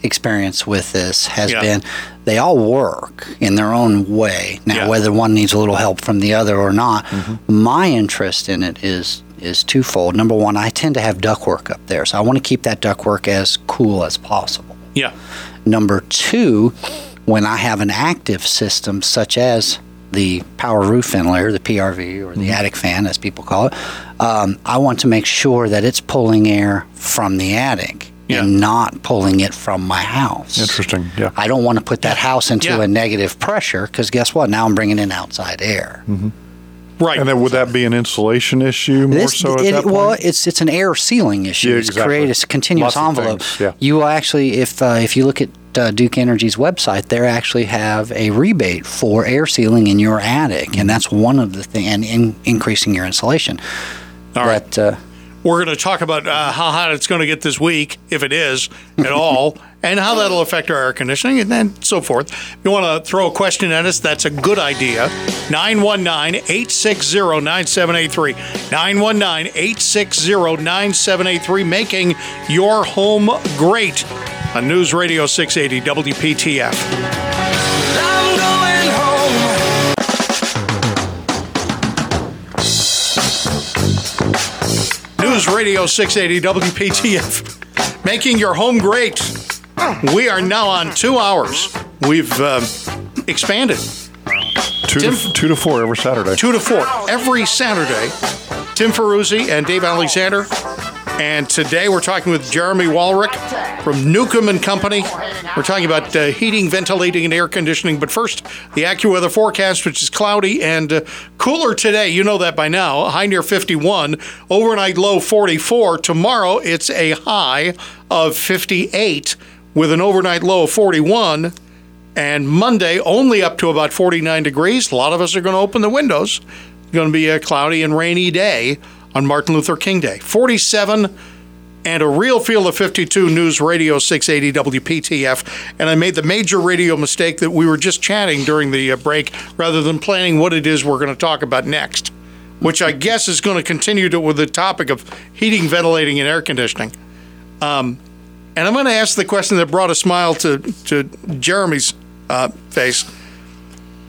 experience with this has Yeah. been they all work in their own way. Now, Yeah. whether one needs a little help from the other or not, Mm-hmm. my interest in it is is twofold. Number one, I tend to have ductwork up there, so I want to keep that ductwork as cool as possible. yeah. Number two, when I have an active system such as the power roof ventilator, the PRV, or the attic fan, as people call it, um, I want to make sure that it's pulling air from the attic Yeah. and not pulling it from my house. Interesting. Yeah. I don't want to put that house into Yeah. a negative pressure because guess what? Now I'm bringing in outside air. Right. And then would that be an insulation issue more This- so at it- that point? well, it's it's an air sealing issue. Yeah, it's exactly. create a continuous Lots envelope. yeah. You will actually, if uh, if you look at uh, Duke Energy's website, they actually have a rebate for air sealing in your attic, Mm-hmm. and that's one of the things, and in, increasing your insulation. All right. But uh, We're going to talk about uh, how hot it's going to get this week, if it is at *laughs* all, and how that'll affect our air conditioning and then so forth. If you want to throw a question at us, that's a good idea. 919 860 9783. 919 860 9783, making your home great on News Radio 680 WPTF. News Radio 680 WPTF, making your home great. We are now on two hours. We've uh, expanded Two Tim- to, two to four every Saturday. two to four every Saturday. Tim Ferruzzi and Dave Alexander. And today we're talking with Jeremy Walrick from Newcomb and Company. We're talking about uh, heating, ventilating, and air conditioning. But first, the AccuWeather forecast, which is cloudy and uh, cooler today. You know that by now. High near 51, overnight low 44. Tomorrow it's a high of 58 with an overnight low of 41. And Monday, only up to about 49 degrees. A lot of us are going to open the windows. It's going to be a cloudy and rainy day on Martin Luther King Day. 47 and a real feel of 52 News Radio 680 WPTF. And I made the major radio mistake that we were just chatting during the uh, break rather than planning what it is we're going to talk about next, which I guess is going to continue to, with the topic of heating, ventilating, and air conditioning. Um, and I'm going to ask the question that brought a smile to, to Jeremy's uh, face.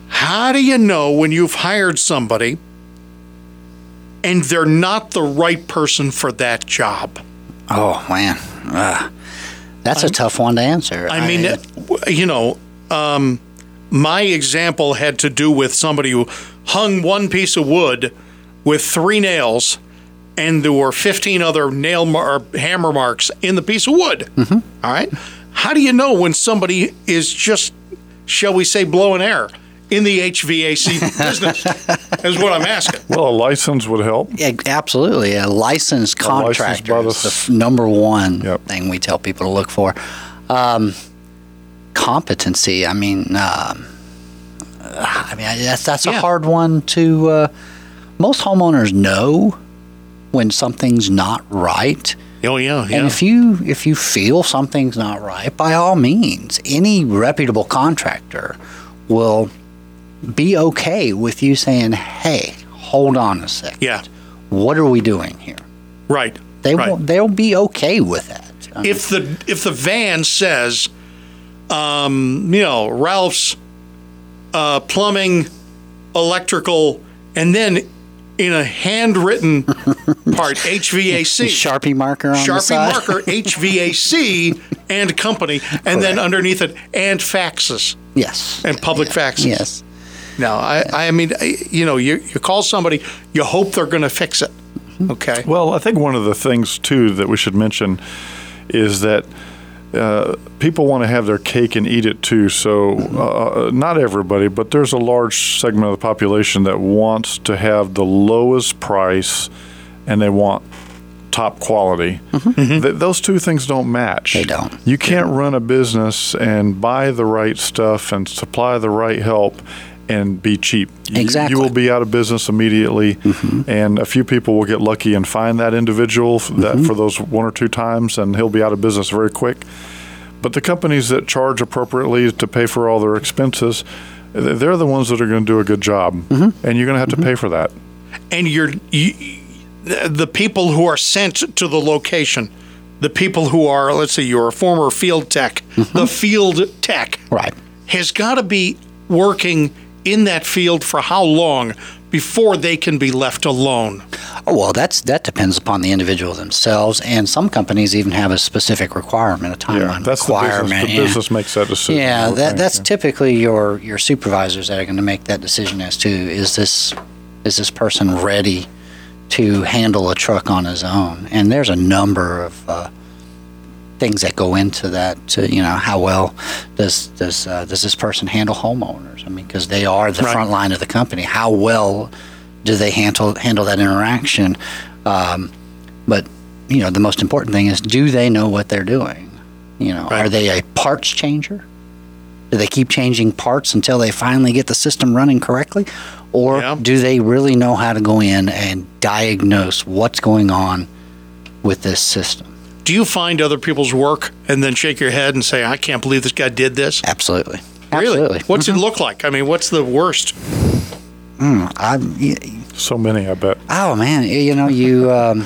How do you know when you've hired somebody and they're not the right person for that job? Oh man, uh, that's a tough one to answer. I mean, you know, um, my example had to do with somebody who hung one piece of wood with three nails, and there were 15 other nail mar- or hammer marks in the piece of wood. All right. How do you know when somebody is just, shall we say, blowing air in the HVAC business? is what I'm asking. Well, a license would help. Yeah, absolutely. A licensed A licensed contractor by the is the s- f- number one Yep. thing we tell people to look for. Um, competency. I mean, um, I mean that's that's a hard one to. Uh, most homeowners know when something's not right. Oh yeah, yeah. And if you if you feel something's not right, by all means, any reputable contractor will be okay with you saying, "Hey, hold on a second. yeah. What are we doing here?" Right. They right. will they'll be okay with that. I mean, if the if the van says, um, you know, Ralph's uh, plumbing, electrical, and then in a handwritten *laughs* part HVAC *laughs* Sharpie marker on the Sharpie marker *laughs* HVAC and company, and then underneath it and faxes yes. and public faxes. Yes. No, I I mean you know you you call somebody, you hope they're going to fix it. Okay. Well, I think one of the things too that we should mention is that uh, people want to have their cake and eat it too. So, uh, not everybody, but there's a large segment of the population that wants to have the lowest price, and they want top quality. Th- those two things don't match. They don't. You can't run a business and buy the right stuff and supply the right help and be cheap. You- Exactly. You will be out of business immediately, mm-hmm. and a few people will get lucky and find that individual f- that mm-hmm. for those one or two times, and he'll be out of business very quick. But the companies that charge appropriately to pay for all their expenses, they're the ones that are going to do a good job, mm-hmm. and you're going to have to pay for that. and you're you, the people who are sent to the location the people who are let's say you're a former field tech the field tech Right. has got to be working in that field for how long before they can be left alone Oh, well, that's that depends upon the individual themselves, and some companies even have a specific requirement, a timeline Yeah, that's the requirement. business. The yeah. business makes that decision. Yeah, that, think, that's yeah. typically your your supervisors that are going to make that decision as to is this is this person ready to handle a truck on his own? And there's a number of uh, things that go into that. To, you know, how well does does uh, does this person handle homeowners? I mean, because they are the Right. front line of the company. How well do they handle handle that interaction? Um, but you know, the most important thing is, do they know what they're doing? You know, Right. are they a parts changer? Do they keep changing parts until they finally get the system running correctly? Or Yeah. do they really know how to go in and diagnose what's going on with this system. Do you find other people's work and then shake your head and say, "I can't believe this guy did this"? Absolutely. Really? Absolutely. What's it look like? I mean, what's the worst? I, So many, I bet. oh man, you know you. Um,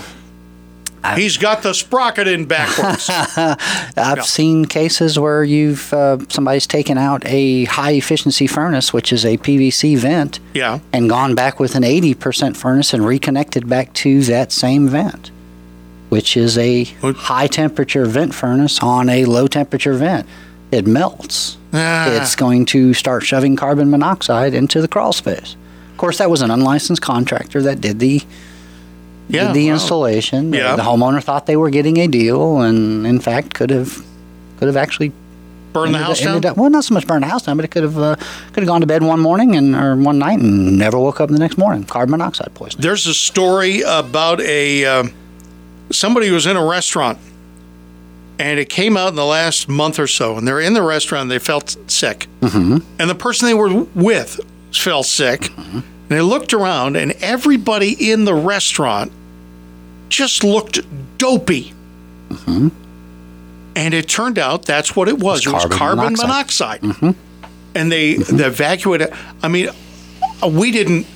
*laughs* He's got the sprocket in backwards. *laughs* I've seen cases where you've uh, somebody's taken out a high efficiency furnace, which is a PVC vent, yeah. and gone back with an 80% furnace and reconnected back to that same vent, which is a high temperature vent furnace on a low temperature vent. It melts. Ah. It's going to start shoving carbon monoxide into the crawl space. Of course, that was an unlicensed contractor that did the Yeah. did the installation. Yeah. The homeowner thought they were getting a deal, and in fact, could have could have actually burn the house down. up- well, not so much burned the house down, but it could have uh, could have gone to bed one morning and or one night and never woke up the next morning. Carbon monoxide poisoning. There's a story about a um, somebody was in a restaurant, and it came out in the last month or so. And they're in the restaurant, and they felt sick, mm-hmm. and the person they were with felt sick. And they looked around, and everybody in the restaurant just looked dopey. Mm-hmm. And it turned out that's what it was. It was, carbon carbon monoxide. monoxide. Mm-hmm. And they, they evacuated. I mean, we didn't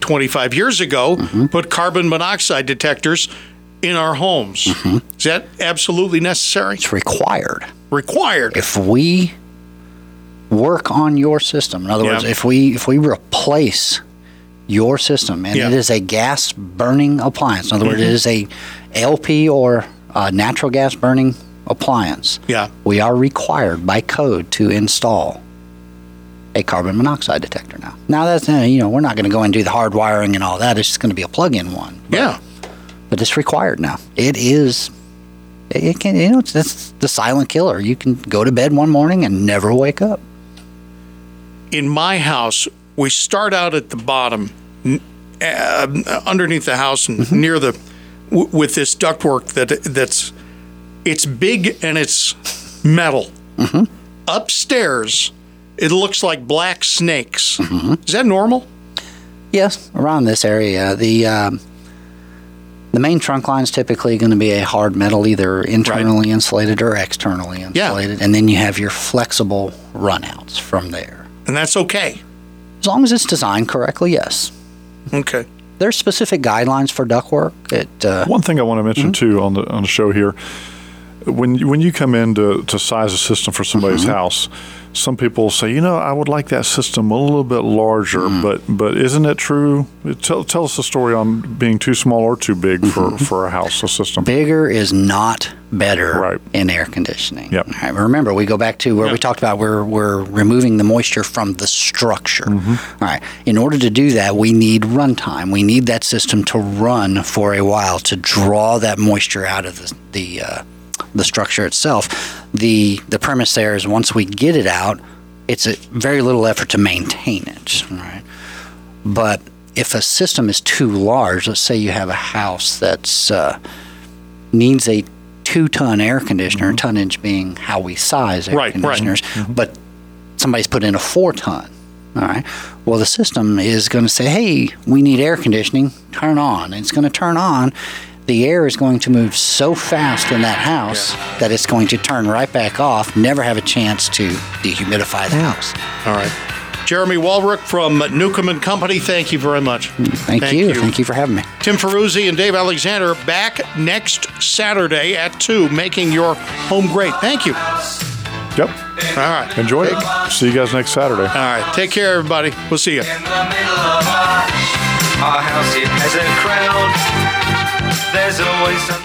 25 years ago put carbon monoxide detectors in our homes. Is that absolutely necessary? It's required. Required. If we work on your system, in other words, if we if we replace your system and Yeah. it is a gas burning appliance, in other words, it is a LP or uh, natural gas burning appliance, Yeah. we are required by code to install a carbon monoxide detector now. Now that's you know we're not going to go and do the hard wiring and all that. It's just going to be a plug-in one. Yeah. But it's required now. It is. It can you know it's, it's the silent killer. You can go to bed one morning and never wake up. in my house, we start out at the bottom, uh, underneath the house and near the, w- with this ductwork that that's, it's big and it's metal. Upstairs, it looks like black snakes. Is that normal? Yes, around this area, the um, the main trunk line is typically going to be a hard metal, either internally insulated or externally Yeah. insulated, and then you have your flexible runouts from there. And that's okay. As long as it's designed correctly, yes. Okay. There's specific guidelines for ductwork. It uh, One thing I want to mention too on the on the show here, when you, when you come in to, to size a system for somebody's house, some people say, you know, I would like that system a little bit larger, but but isn't it true? Tell, tell us the story on being too small or too big for, for a house, a system. bigger is not better Right. in air conditioning. Yep. All right, remember, we go back to where we talked about we're, we're removing the moisture from the structure. Mm-hmm. All right. In order to do that, we need runtime. We need that system to run for a while to draw that moisture out of the the, uh, the structure itself. The the premise there is once we get it out, it's a very little effort to maintain it. Right. But if a system is too large, let's say you have a house that's uh, needs a two-ton air conditioner, tonnage being how we size air Mm-hmm. Right, right. conditioners, but somebody's put in a four-ton. All right. Well, the system is going to say, "Hey, we need air conditioning. Turn on." And it's going to turn on. The air is going to move so fast in that house that it's going to turn right back off. Never have a chance to dehumidify the house. All right. Jeremy Walrick from Newcomb and Company, thank you very much. Mm, thank, you. Thank you for having me. Tim Ferruzzi and Dave Alexander back next Saturday at 2, making your home great. Thank you. Yep. All right. Enjoy it. See you guys next Saturday. All right. Take care, everybody. We'll see you. There's always some.